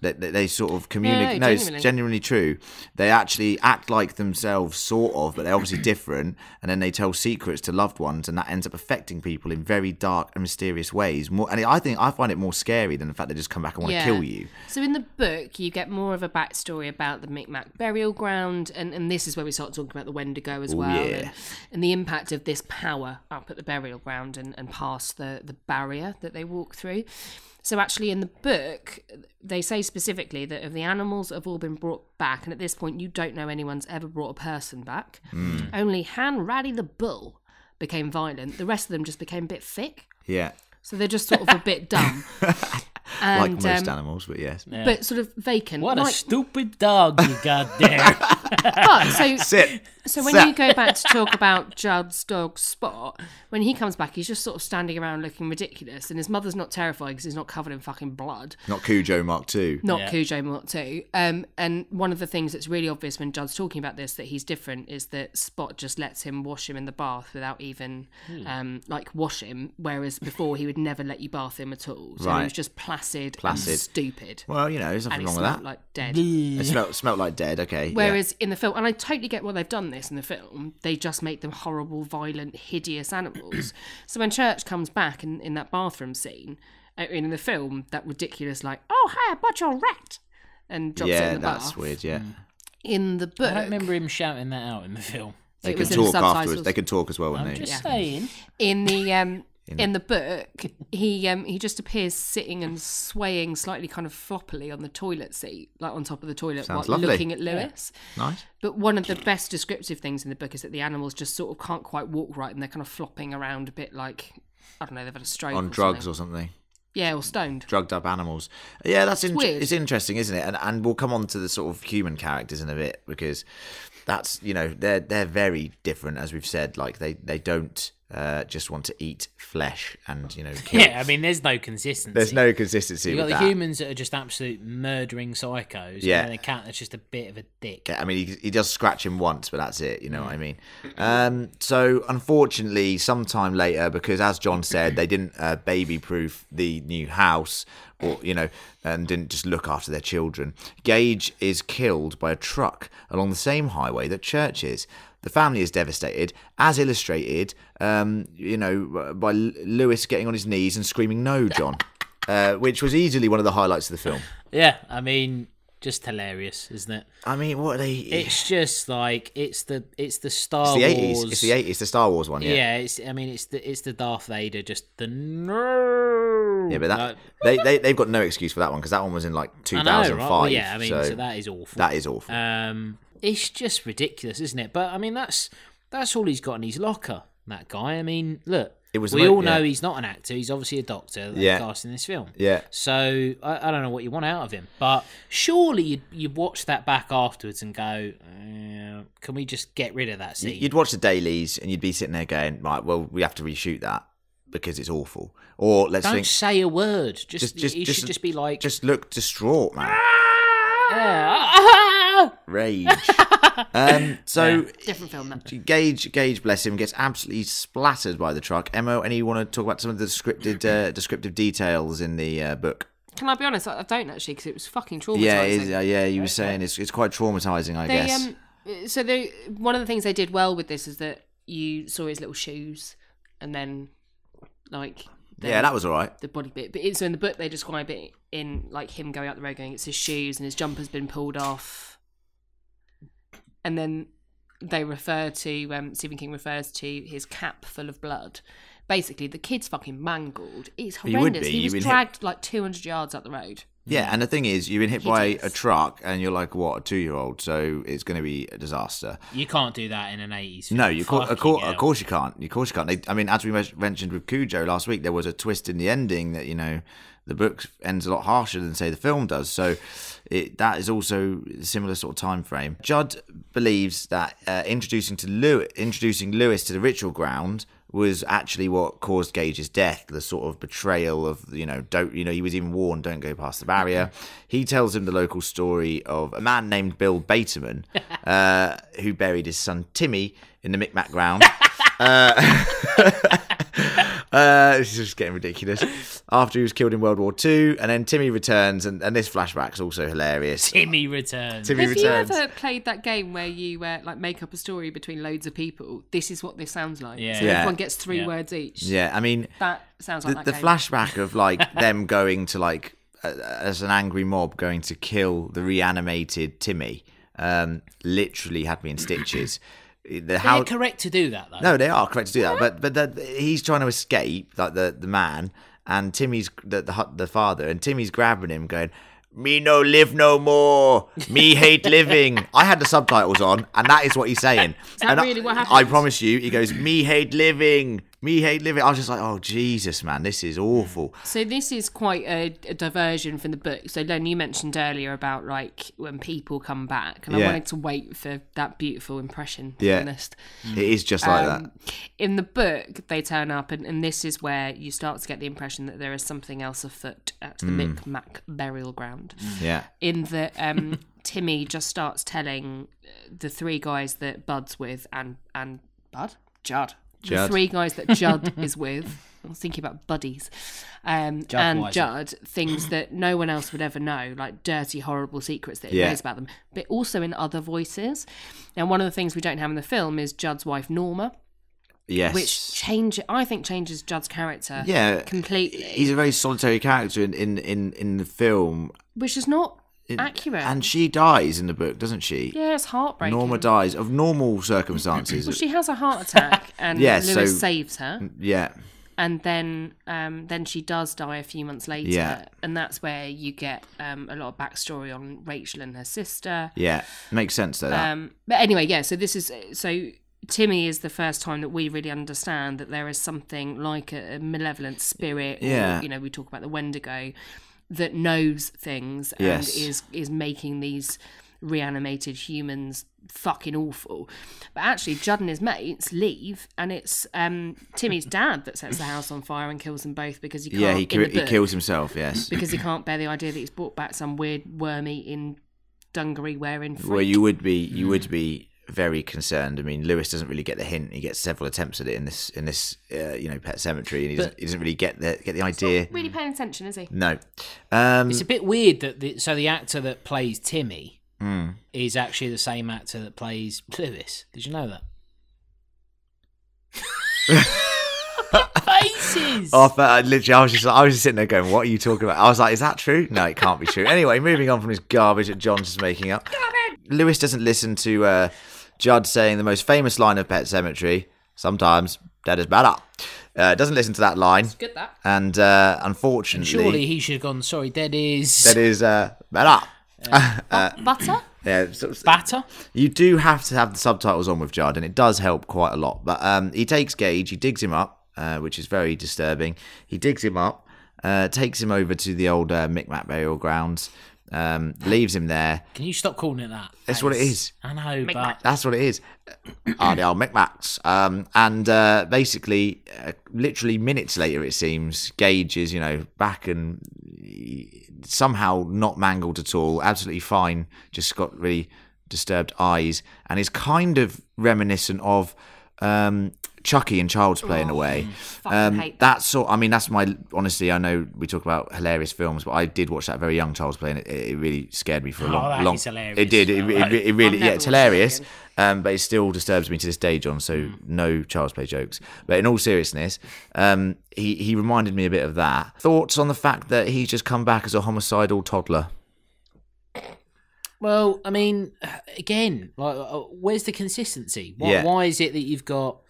Speaker 1: they, they, they sort of communicate.
Speaker 3: no,
Speaker 1: no, it's
Speaker 3: genuinely.
Speaker 1: genuinely true. They actually act like themselves, sort of, but they're obviously different. And then they tell secrets to loved ones, and that ends up affecting people in very dark and mysterious ways. More, and I think I find it more scary than the fact they just come back and want to kill you.
Speaker 3: So in the book, you get more of a backstory about the Micmac burial ground, and, and this is where we start talking about the Wendigo as well,
Speaker 1: yeah.
Speaker 3: and, and the impact of this power up at the burial ground and, and past the, the barrier that they walk through. So actually, in the book, they say specifically that of the animals that have all been brought back, and at this point, you don't know anyone's ever brought a person back.
Speaker 1: Hmm.
Speaker 3: Only Hanratty the bull became violent. The rest of them just became a bit thick.
Speaker 1: Yeah,
Speaker 3: So they're just sort of a bit dumb.
Speaker 1: like most
Speaker 3: um,
Speaker 1: animals, but yes.
Speaker 3: but sort of vacant.
Speaker 2: What a stupid dog you got there.
Speaker 3: but so
Speaker 1: Sit.
Speaker 3: So when
Speaker 1: Sit.
Speaker 3: you go back to talk about Judd's dog Spot, when he comes back, he's just sort of standing around looking ridiculous, and his mother's not terrified because he's not covered in fucking blood.
Speaker 1: Not Cujo Mark Two.
Speaker 3: Not
Speaker 2: Yeah.
Speaker 3: Cujo Mark Two. Um, and one of the things that's really obvious when Judd's talking about this that he's different is that Spot just lets him wash him in the bath without even
Speaker 2: Hmm.
Speaker 3: um, like wash him, whereas before he would never let you bath him at all. So he was just placid,
Speaker 1: Placid.
Speaker 3: and stupid,
Speaker 1: Well, you know, there's
Speaker 3: and
Speaker 1: nothing
Speaker 3: he
Speaker 1: wrong with
Speaker 3: smelled
Speaker 1: that.
Speaker 3: like dead.
Speaker 1: It smelled, smelled like dead. Okay. yeah.
Speaker 3: Whereas in the film, and I totally get why they've done this in the film, they just make them horrible, violent, hideous animals. so when Church comes back in, in that bathroom scene, uh, in the film, that ridiculous, like, oh, hi, I bought your rat, and drops it
Speaker 1: yeah,
Speaker 3: in the
Speaker 1: that's
Speaker 3: bath.
Speaker 1: weird. Yeah,
Speaker 3: In the book,
Speaker 2: I don't remember him shouting that out in the film.
Speaker 1: they
Speaker 3: it
Speaker 1: can
Speaker 3: was the
Speaker 1: talk afterwards.
Speaker 3: subtitles.
Speaker 1: They can talk as well,
Speaker 2: I'm
Speaker 1: wouldn't they?
Speaker 2: just saying.
Speaker 3: in the um, in the book, he um, he just appears sitting and swaying slightly, kind of floppily on the toilet seat, like on top of the toilet,
Speaker 1: Sounds
Speaker 3: while
Speaker 1: lovely.
Speaker 3: looking at Lewis.
Speaker 1: Nice.
Speaker 3: But one of the best descriptive things in the book is that the animals just sort of can't quite walk right, and they're kind of flopping around a bit like I don't know, they've had a stroke
Speaker 1: On
Speaker 3: or
Speaker 1: drugs
Speaker 3: something.
Speaker 1: or something.
Speaker 3: yeah, or stoned.
Speaker 1: drugged up animals. Yeah, that's in-
Speaker 3: weird.
Speaker 1: it's interesting, isn't it? And and we'll come on to the sort of human characters in a bit because that's you know they're they're very different as we've said. Like they they don't uh, just want to eat flesh and you know kill.
Speaker 2: Yeah, I mean, there's no consistency.
Speaker 1: There's no consistency
Speaker 2: You've got the
Speaker 1: that.
Speaker 2: humans that are just absolute murdering psychos.
Speaker 1: Yeah.
Speaker 2: And the cat that's just a bit of a dick.
Speaker 1: Yeah, I mean, he, he does scratch him once, but that's it. You know
Speaker 2: Mm.
Speaker 1: what I mean? Um, so, unfortunately, sometime later, because as John said, they didn't uh, baby-proof the new house, or you know, and didn't just look after their children. Gage is killed by a truck along the same highway that Church is. The family is devastated, as illustrated, um, you know, by Lewis getting on his knees and screaming, "No, John," uh, which was easily one of the highlights of the film.
Speaker 2: Yeah, I mean, just hilarious, isn't it?
Speaker 1: I mean, what are they?
Speaker 2: It's just like it's the it's the Star
Speaker 1: It's the
Speaker 2: Wars.
Speaker 1: eighties. It's the eighties. The Star Wars one. Yeah.
Speaker 2: Yeah, it's. I mean, it's the it's the Darth Vader, just the no.
Speaker 1: Yeah, but that
Speaker 2: Like,
Speaker 1: they they they've got no excuse for that one because that one was in like 2005.
Speaker 2: right? Well, yeah, I mean,
Speaker 1: so,
Speaker 2: so, that is awful.
Speaker 1: that is awful.
Speaker 2: Um, it's just ridiculous, isn't it? But I mean, that's that's all he's got in his locker. That guy. I mean, look.
Speaker 1: It was
Speaker 2: we all know
Speaker 1: yeah.
Speaker 2: he's not an actor. He's obviously a doctor.
Speaker 1: Yeah.
Speaker 2: cast in this film.
Speaker 1: yeah,
Speaker 2: So I, I don't know what you want out of him, but surely you'd, you'd watch that back afterwards and go, uh, "Can we just get rid of that scene?"
Speaker 1: you'd watch the dailies and you'd be sitting there going, right, well, we have to reshoot that because it's awful. Or let's
Speaker 2: Don't
Speaker 1: think,
Speaker 2: say a word. Just,
Speaker 1: Just- just-
Speaker 2: you
Speaker 1: just-
Speaker 2: should just be like,
Speaker 1: just look distraught, man, Rage. um, so
Speaker 3: Different film that.
Speaker 1: Gage, Gage, bless him, gets absolutely splattered by the truck. Emma, any you want to talk about some of the scripted, uh, descriptive details in the uh, book?
Speaker 3: Can I be honest? I don't actually because it was fucking traumatizing.
Speaker 1: Yeah, is, uh, yeah, you were saying it's it's quite traumatizing, I
Speaker 3: They
Speaker 1: guess.
Speaker 3: um, so they one of the things they did well with this is that you saw his little shoes, and then like the,
Speaker 1: yeah, that was all right.
Speaker 3: the body bit. But it, so in the book they describe it in like him going out the road, going it's his shoes and his jumper's been pulled off, and then they refer to um, Stephen King refers to his cap full of blood. Basically, the kid's fucking mangled. It's
Speaker 1: would
Speaker 3: horrendous.
Speaker 1: be,
Speaker 3: He
Speaker 1: you've
Speaker 3: was
Speaker 1: been hit-
Speaker 3: dragged like 200 yards up the road.
Speaker 1: Yeah, and the thing is, you've been hit by a truck, and you're like, what, a two-year-old? So it's going to be a disaster.
Speaker 2: You can't do that in an 80s.
Speaker 1: No, you co- of, course, of course you can't. Of course you can't. They, I mean, as we mentioned with Cujo last week, there was a twist in the ending that you know the book ends a lot harsher than say the film does. So it, that is also a similar sort of time frame. Judd believes that uh, introducing to Lew- introducing Lewis to the ritual ground was actually what caused Gage's death. The sort of betrayal of you know don't you know he was even warned don't go past the barrier. He tells him the local story of a man named Bill Baterman uh, who buried his son Timmy in the Micmac ground. Uh, this is just getting ridiculous. After he was killed in World War Two, and then Timmy returns, and, and this flashback's also hilarious.
Speaker 2: Timmy returns.
Speaker 1: Timmy
Speaker 3: Have
Speaker 1: returns.
Speaker 3: you ever played that game where you uh, like make up a story between loads of people? This is what this sounds like.
Speaker 2: Yeah.
Speaker 3: So
Speaker 1: Yeah.
Speaker 3: everyone gets three
Speaker 2: Yeah.
Speaker 3: words each.
Speaker 1: Yeah, I mean,
Speaker 3: That sounds like
Speaker 1: the
Speaker 3: that game.
Speaker 1: flashback of like them going to like uh, as an angry mob going to kill the reanimated Timmy um, literally had me in stitches. The
Speaker 2: They're
Speaker 1: how
Speaker 2: correct to do that, though.
Speaker 1: No, they are correct to do that, but but the, he's trying to escape, like the the man, and Timmy's the, the the father, and Timmy's grabbing him, going, "Me no live no more. Me hate living." I had the subtitles on, and that is what he's saying.
Speaker 3: Is that
Speaker 1: And I-
Speaker 3: really what
Speaker 1: I promise you, he goes, "Me hate living. Me hate living." I was just like, "Oh Jesus, man, this is awful."
Speaker 3: So this is quite a, a diversion from the book. So Len, you mentioned earlier about like when people come back, and
Speaker 1: Yeah.
Speaker 3: I wanted to wait for that beautiful impression. To be
Speaker 1: Yeah.
Speaker 3: honest,
Speaker 1: It is just like that.
Speaker 3: Um, in the book, they turn up, and, and this is where you start to get the impression that there is something else afoot at the Micmac burial ground.
Speaker 1: Yeah,
Speaker 3: In that, um, Timmy just starts telling the three guys that Bud's with, and and Bud, Judd, the three guys that Judd is with. I was thinking about buddies, um,
Speaker 2: Judd
Speaker 3: and
Speaker 2: Weiser.
Speaker 3: Judd things that no one else would ever know, like dirty, horrible secrets that he
Speaker 1: Yeah.
Speaker 3: knows about them, but also in other voices. Now, one of the things we don't have in the film is Judd's wife Norma,
Speaker 1: yes.
Speaker 3: which change I think changes Judd's character
Speaker 1: yeah,
Speaker 3: completely,
Speaker 1: he's a very solitary character in in in, in the film.
Speaker 3: which is not accurate.
Speaker 1: And she dies in the book, doesn't she?
Speaker 3: yeah, it's heartbreaking.
Speaker 1: Norma dies of normal circumstances.
Speaker 3: Well, she has a heart attack, and
Speaker 1: Yeah,
Speaker 3: Lewis
Speaker 1: so-
Speaker 3: saves her,
Speaker 1: yeah,
Speaker 3: and then um, then she does die a few months later,
Speaker 1: Yeah.
Speaker 3: and that's where you get um, a lot of backstory on Rachel and her sister.
Speaker 1: yeah, makes sense though. That.
Speaker 3: Um, but anyway, yeah. So this is so Timmy is the first time that we really understand that there is something like a, a malevolent spirit. or,
Speaker 1: Yeah.
Speaker 3: you know, we talk about the Wendigo that knows things and
Speaker 1: Yes.
Speaker 3: is is making these reanimated humans fucking awful. But actually, Judd and his mates leave, and it's um, Timmy's dad that sets the house on fire and kills them both because he can't.
Speaker 1: yeah, he ki-
Speaker 3: the
Speaker 1: he kills himself. Yes,
Speaker 3: because he can't bear the idea that he's brought back some weird wormy in dungaree wearing fruit.
Speaker 1: well, you would be you would be very concerned. I mean, Lewis doesn't really get the hint. He gets several attempts at it in this in this uh, you know pet cemetery, and he doesn't, he doesn't really get the get the idea.
Speaker 3: really paying attention, is he?
Speaker 1: No, um,
Speaker 2: It's a bit weird that the, so the actor that plays Timmy
Speaker 1: Hmm.
Speaker 2: is actually the same actor that plays Lewis. Did you know that? Faces.
Speaker 1: Oh, but I literally, I was just, I was just sitting there going, "What are you talking about?" I was like, "Is that true? No, it can't be true." Anyway, moving on from this garbage that John's just making up. Lewis doesn't listen to uh, Judd saying the most famous line of Pet Sematary. Sometimes dead is better. Uh, doesn't listen to that line,
Speaker 3: Good that.
Speaker 1: and uh, unfortunately,
Speaker 2: Surely he should have gone. Sorry, dead is
Speaker 1: that is uh, better.
Speaker 3: Butter?
Speaker 1: Yeah, so-
Speaker 2: batter.
Speaker 1: you do have to have the subtitles on with Judd, and it does help quite a lot. But um, he takes Gage, he digs him up, uh, which is very disturbing. He digs him up, uh, takes him over to the old uh, Micmac burial grounds, um, leaves him there.
Speaker 2: Can you stop calling it that?
Speaker 1: That's what it is.
Speaker 2: I know, but
Speaker 1: That's what it is. Are the old Micmacs? Um, and uh, basically, uh, literally minutes later, it seems Gage is, you know, back and somehow not mangled at all, absolutely fine. Just got really disturbed eyes, and is kind of reminiscent of um, Chucky in Child's Play in a way. Um, that's sort. I mean, that's my honestly. I know we talk about hilarious films, but I did watch that very young Child's Play, and it, it really scared me for a
Speaker 2: Oh,
Speaker 1: long,
Speaker 2: that
Speaker 1: long.
Speaker 2: is hilarious.
Speaker 1: It did. It, it, it, really. Yeah, it's hilarious. Um, but it still disturbs me to this day, John. So
Speaker 2: Mm.
Speaker 1: no Child's Play jokes. But in all seriousness, um, he he reminded me a bit of that. Thoughts on the fact that he's just come back as a homicidal toddler?
Speaker 2: Well, I mean, again, like, uh, where's the consistency? Why,
Speaker 1: Yeah.
Speaker 2: why is it that you've got?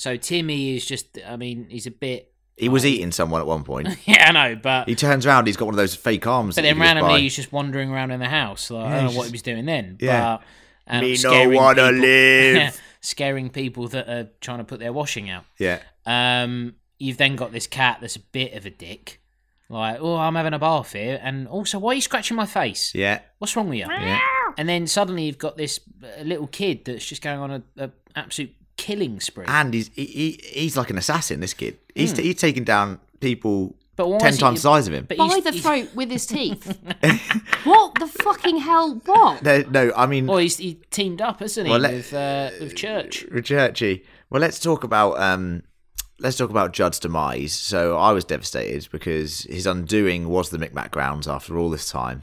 Speaker 2: So Timmy is just. I mean, he's a bit.
Speaker 1: He was eating someone at one point.
Speaker 2: Yeah, I know, but
Speaker 1: He turns around, he's got one of those fake arms.
Speaker 2: but then randomly
Speaker 1: buy.
Speaker 2: he's just wandering around in the house. Like, I don't know what he was doing then.
Speaker 1: Yeah.
Speaker 2: But, um,
Speaker 1: Me no wanna
Speaker 2: people-
Speaker 1: live.
Speaker 2: scaring people that are trying to put their washing out.
Speaker 1: Yeah.
Speaker 2: Um, you've then got this cat that's a bit of a dick. Like, oh, I'm having a bath here, and also, why are you scratching my face?
Speaker 1: Yeah.
Speaker 2: What's wrong with you?
Speaker 1: Yeah.
Speaker 2: And then suddenly you've got this uh, little kid that's just going on a, a absolute killing spree.
Speaker 1: And he's he, he, he's like an assassin. This kid. He's he's taking down people
Speaker 2: But
Speaker 1: ten
Speaker 2: is he-
Speaker 1: times the size of him.
Speaker 2: But
Speaker 3: By
Speaker 2: he's-
Speaker 3: the
Speaker 2: he's-
Speaker 3: throat with his teeth. what the fucking hell? What?
Speaker 1: No, no, I mean
Speaker 2: Well, he's he teamed up, hasn't he,
Speaker 1: Well, let-
Speaker 2: with uh, with Church?
Speaker 1: Richarchi. Well, let's talk about um, let's talk about Judd's demise. So I was devastated because his undoing was the Micmac grounds. After all this time,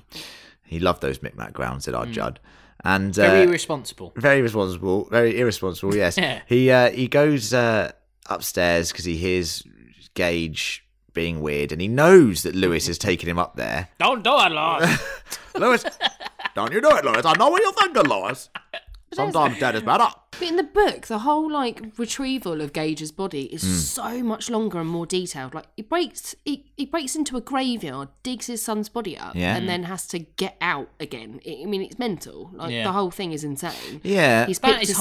Speaker 1: he loved those Micmac grounds, said our Judd, and
Speaker 2: Hmm. Very
Speaker 1: uh,
Speaker 2: irresponsible.
Speaker 1: very responsible, very irresponsible. Yes,
Speaker 2: Yeah.
Speaker 1: he uh, he goes uh, upstairs because he hears Gage being weird, and he knows that Lewis has taken him up there.
Speaker 2: Don't do it, Lord.
Speaker 1: Lewis, don't you do it, Lewis? I know what you're thinking, Lewis. Sometimes dead is better.
Speaker 3: But in the book, the whole like retrieval of Gage's body is
Speaker 1: Hmm.
Speaker 3: so much longer and more detailed. Like he breaks, he, he breaks into a graveyard, digs his son's body up,
Speaker 1: Yeah.
Speaker 3: and then has to get out again. I I mean, it's mental. Like
Speaker 2: Yeah.
Speaker 3: the whole thing is insane.
Speaker 1: Yeah,
Speaker 3: He's
Speaker 2: that
Speaker 3: picked
Speaker 2: is
Speaker 3: a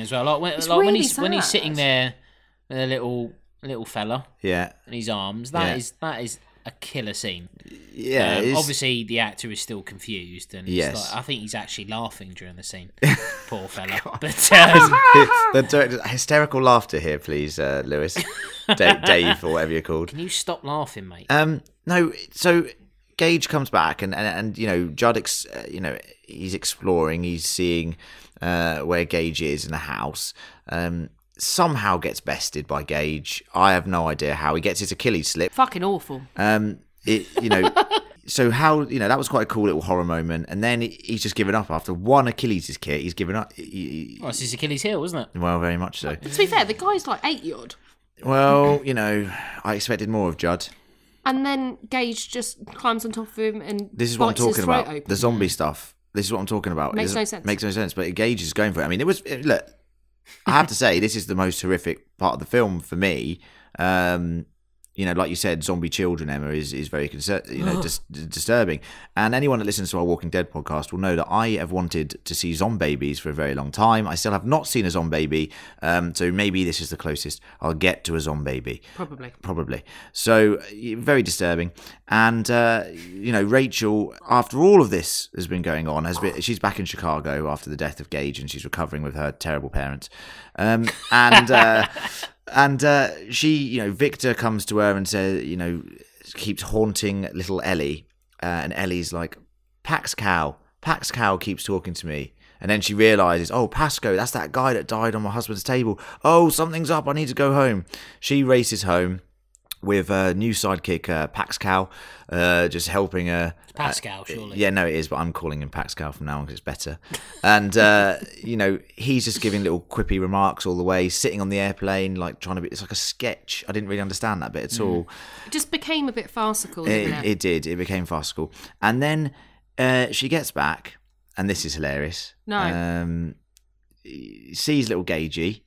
Speaker 2: as well. Like when,
Speaker 3: It's
Speaker 2: like when
Speaker 3: really
Speaker 2: he's when he's sitting there, with a little little fella
Speaker 1: yeah,
Speaker 2: in his arms. That is
Speaker 1: Yeah.
Speaker 2: that is a killer scene.
Speaker 1: yeah.
Speaker 2: Um, obviously, the actor is still confused, and
Speaker 1: Yes.
Speaker 2: like, I think he's actually laughing during the scene. Poor fella. But um,
Speaker 1: the director, hysterical laughter here, please, uh, Lewis, Da- Dave, or whatever you're called.
Speaker 2: can you stop laughing, mate?
Speaker 1: Um, no, so Gage comes back, and and, and you know, Judd, ex, uh, you know, he's exploring, he's seeing uh, where Gage is in the house. Um, somehow gets bested by Gage. I have no idea how he gets his Achilles slip.
Speaker 3: Fucking awful.
Speaker 1: Um, it, you know. So how you know that was quite a cool little horror moment, and then he's just given up after one Achilles is kit. He's given up. He- he-
Speaker 2: well, it's his Achilles heel, isn't it?
Speaker 1: well, very much so.
Speaker 3: To be fair, the guy's like eight odd,
Speaker 1: Well, you know, I expected more of Judd.
Speaker 3: and then Gage just climbs on top of him and
Speaker 1: This is what I'm talking about.
Speaker 3: Open.
Speaker 1: The zombie stuff. This is what I'm talking about.
Speaker 3: Makes
Speaker 1: It
Speaker 3: no sense.
Speaker 1: Makes no sense. But Gage is going for it. I mean, it was it- look. I have to say, this is the most horrific part of the film for me. Um, you know, like you said, zombie children. Emma is is very concer- you know dis- disturbing. And anyone that listens to our Walking Dead podcast will know that I have wanted to see zombabies for a very long time. I still have not seen a zombie. Um, so maybe this is the closest I'll get to a zombie baby.
Speaker 3: Probably.
Speaker 1: probably. So very disturbing. And uh, you know, Rachel, after all of this has been going on, has been she's back in Chicago after the death of Gage, and she's recovering with her terrible parents. Um, and uh, and uh, she, you know, Victor comes to her and says, you know, keeps haunting little Ellie, uh, and Ellie's like, Pax Cow, Pax Cow keeps talking to me. And then she realizes, oh, Pascow, that's that guy that died on my husband's table. Oh, something's up. I need to go home. She races home with uh, new sidekick uh, Pax Cow, uh, just helping her.
Speaker 2: Pascow, surely.
Speaker 1: Yeah, no, it is, but I'm calling him Pax Cow from now on because it's better. And uh, you know, he's just giving little quippy remarks all the way, sitting on the airplane, like trying to be. It's like a sketch. I didn't really understand that bit at all.
Speaker 3: It just became a bit farcical, didn't
Speaker 1: It,
Speaker 3: it?
Speaker 1: it did. It became farcical. And then uh, she gets back, and this is hilarious.
Speaker 3: No.
Speaker 1: Um, sees little Gagey,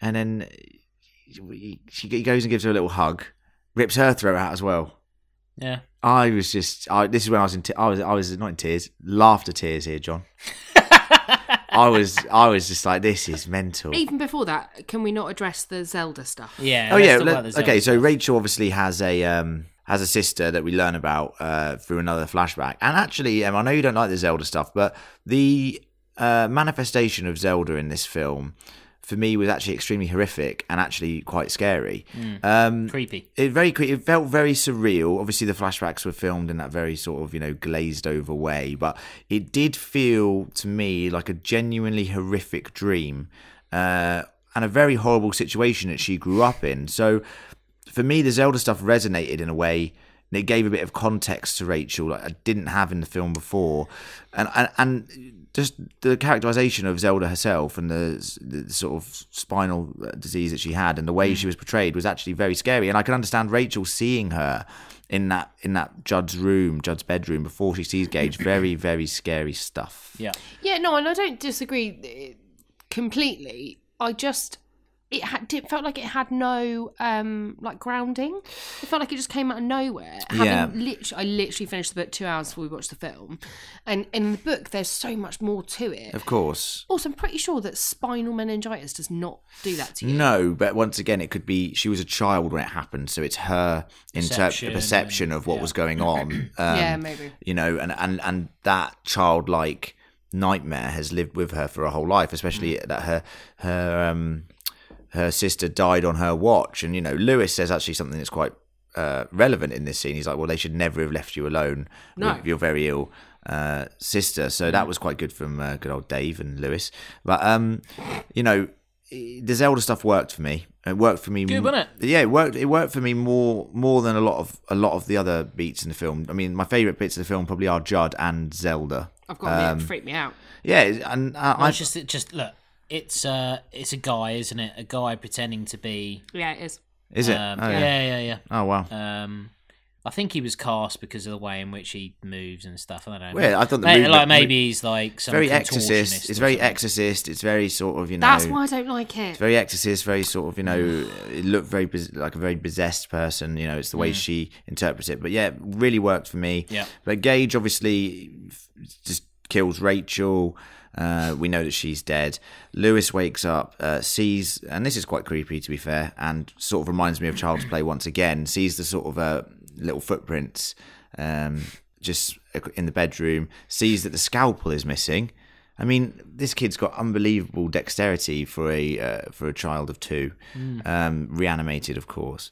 Speaker 1: and then she he goes and gives her a little hug, rips her throat out as well.
Speaker 2: Yeah.
Speaker 1: I was just. I, this is when I was in. T- I was. I was not in tears. Laughter tears here, John. I was. I was just like, this is mental.
Speaker 3: Even before that, can we not address the Zelda stuff?
Speaker 2: Yeah.
Speaker 1: Oh yeah. let- okay.
Speaker 2: Zelda
Speaker 1: So. Rachel obviously has a um has a sister that we learn about uh through another flashback. And actually, um, I know you don't like the Zelda stuff, but the uh, manifestation of Zelda in this film for me was actually extremely horrific and actually quite scary. Um,
Speaker 2: creepy.
Speaker 1: it very it felt very surreal. Obviously, the flashbacks were filmed in that very sort of you know glazed over way, but it did feel to me like a genuinely horrific dream uh, and a very horrible situation that she grew up in. So for me, the Zelda stuff resonated in a way. And it gave a bit of context to Rachel that I didn't have in the film before, and and, and just the characterization of Zelda herself and the, the sort of spinal uh, disease that she had and the way she was portrayed was actually very scary. And I can understand Rachel seeing her in that in that Judd's room, Judd's bedroom before she sees Gage. Very very scary stuff.
Speaker 2: Yeah.
Speaker 3: Yeah, no, and I don't disagree uh, completely. I just it had it felt like it had no um like grounding. It felt like it just came out of nowhere. Having
Speaker 1: Yeah.
Speaker 3: literally, I literally finished the book two hours before we watched the film, and in the book there's so much more to it.
Speaker 1: Of course.
Speaker 3: Also, I'm pretty sure that spinal meningitis does not do that to you.
Speaker 1: No, but once again, it could be she was a child when it happened, so it's her
Speaker 2: Perception
Speaker 1: interpret perception of what
Speaker 2: yeah.
Speaker 1: was going on. Um,
Speaker 3: yeah, maybe.
Speaker 1: you know, and and and that childlike nightmare has lived with her for her whole life, especially
Speaker 3: Mm.
Speaker 1: that her her um her sister died on her watch, and you know, Lewis says actually something that's quite uh, relevant in this scene. He's like, well, they should never have left you alone
Speaker 3: No.
Speaker 1: with your very ill uh, sister. So
Speaker 3: Mm.
Speaker 1: that was quite good from uh, good old Dave and Lewis. But um, you know, the Zelda stuff worked for me. It worked for me.
Speaker 2: Good, wasn't it?
Speaker 1: Yeah, it worked. It worked for me more more than a lot of a lot of the other beats in the film. I mean, my favorite bits of the film probably are Judd and Zelda.
Speaker 3: I've got to freak me out.
Speaker 1: Yeah, and uh,
Speaker 2: Well,
Speaker 1: I
Speaker 2: just it just look. It's uh, it's a guy, isn't it? A guy pretending to be.
Speaker 3: Yeah, it is.
Speaker 1: is it?
Speaker 2: Um,
Speaker 1: oh,
Speaker 2: yeah,
Speaker 1: yeah.
Speaker 2: yeah,
Speaker 1: Oh wow.
Speaker 2: Um, I think he was cast because of the way in which he moves and stuff. I don't know.
Speaker 1: Well, I thought the
Speaker 2: May-
Speaker 1: movement-
Speaker 2: like maybe he's like some
Speaker 1: very exorcist. It's very exorcist. It's very sort of you know.
Speaker 3: That's why I don't like it.
Speaker 1: It's very exorcist, very sort of you know, it looked very like a very possessed person. You know, it's the way she interprets it. But yeah, really worked for me.
Speaker 2: Mm. Yeah.
Speaker 1: But Gage obviously just kills Rachel. Uh, we know that she's dead. Lewis wakes up, uh, sees, and this is quite creepy to be fair, and sort of reminds me of Child's Play once again. Sees the sort of uh, little footprints um, just in the bedroom. Sees that the scalpel is missing. I mean, this kid's got unbelievable dexterity for a uh, for a child of two, um, reanimated, of course,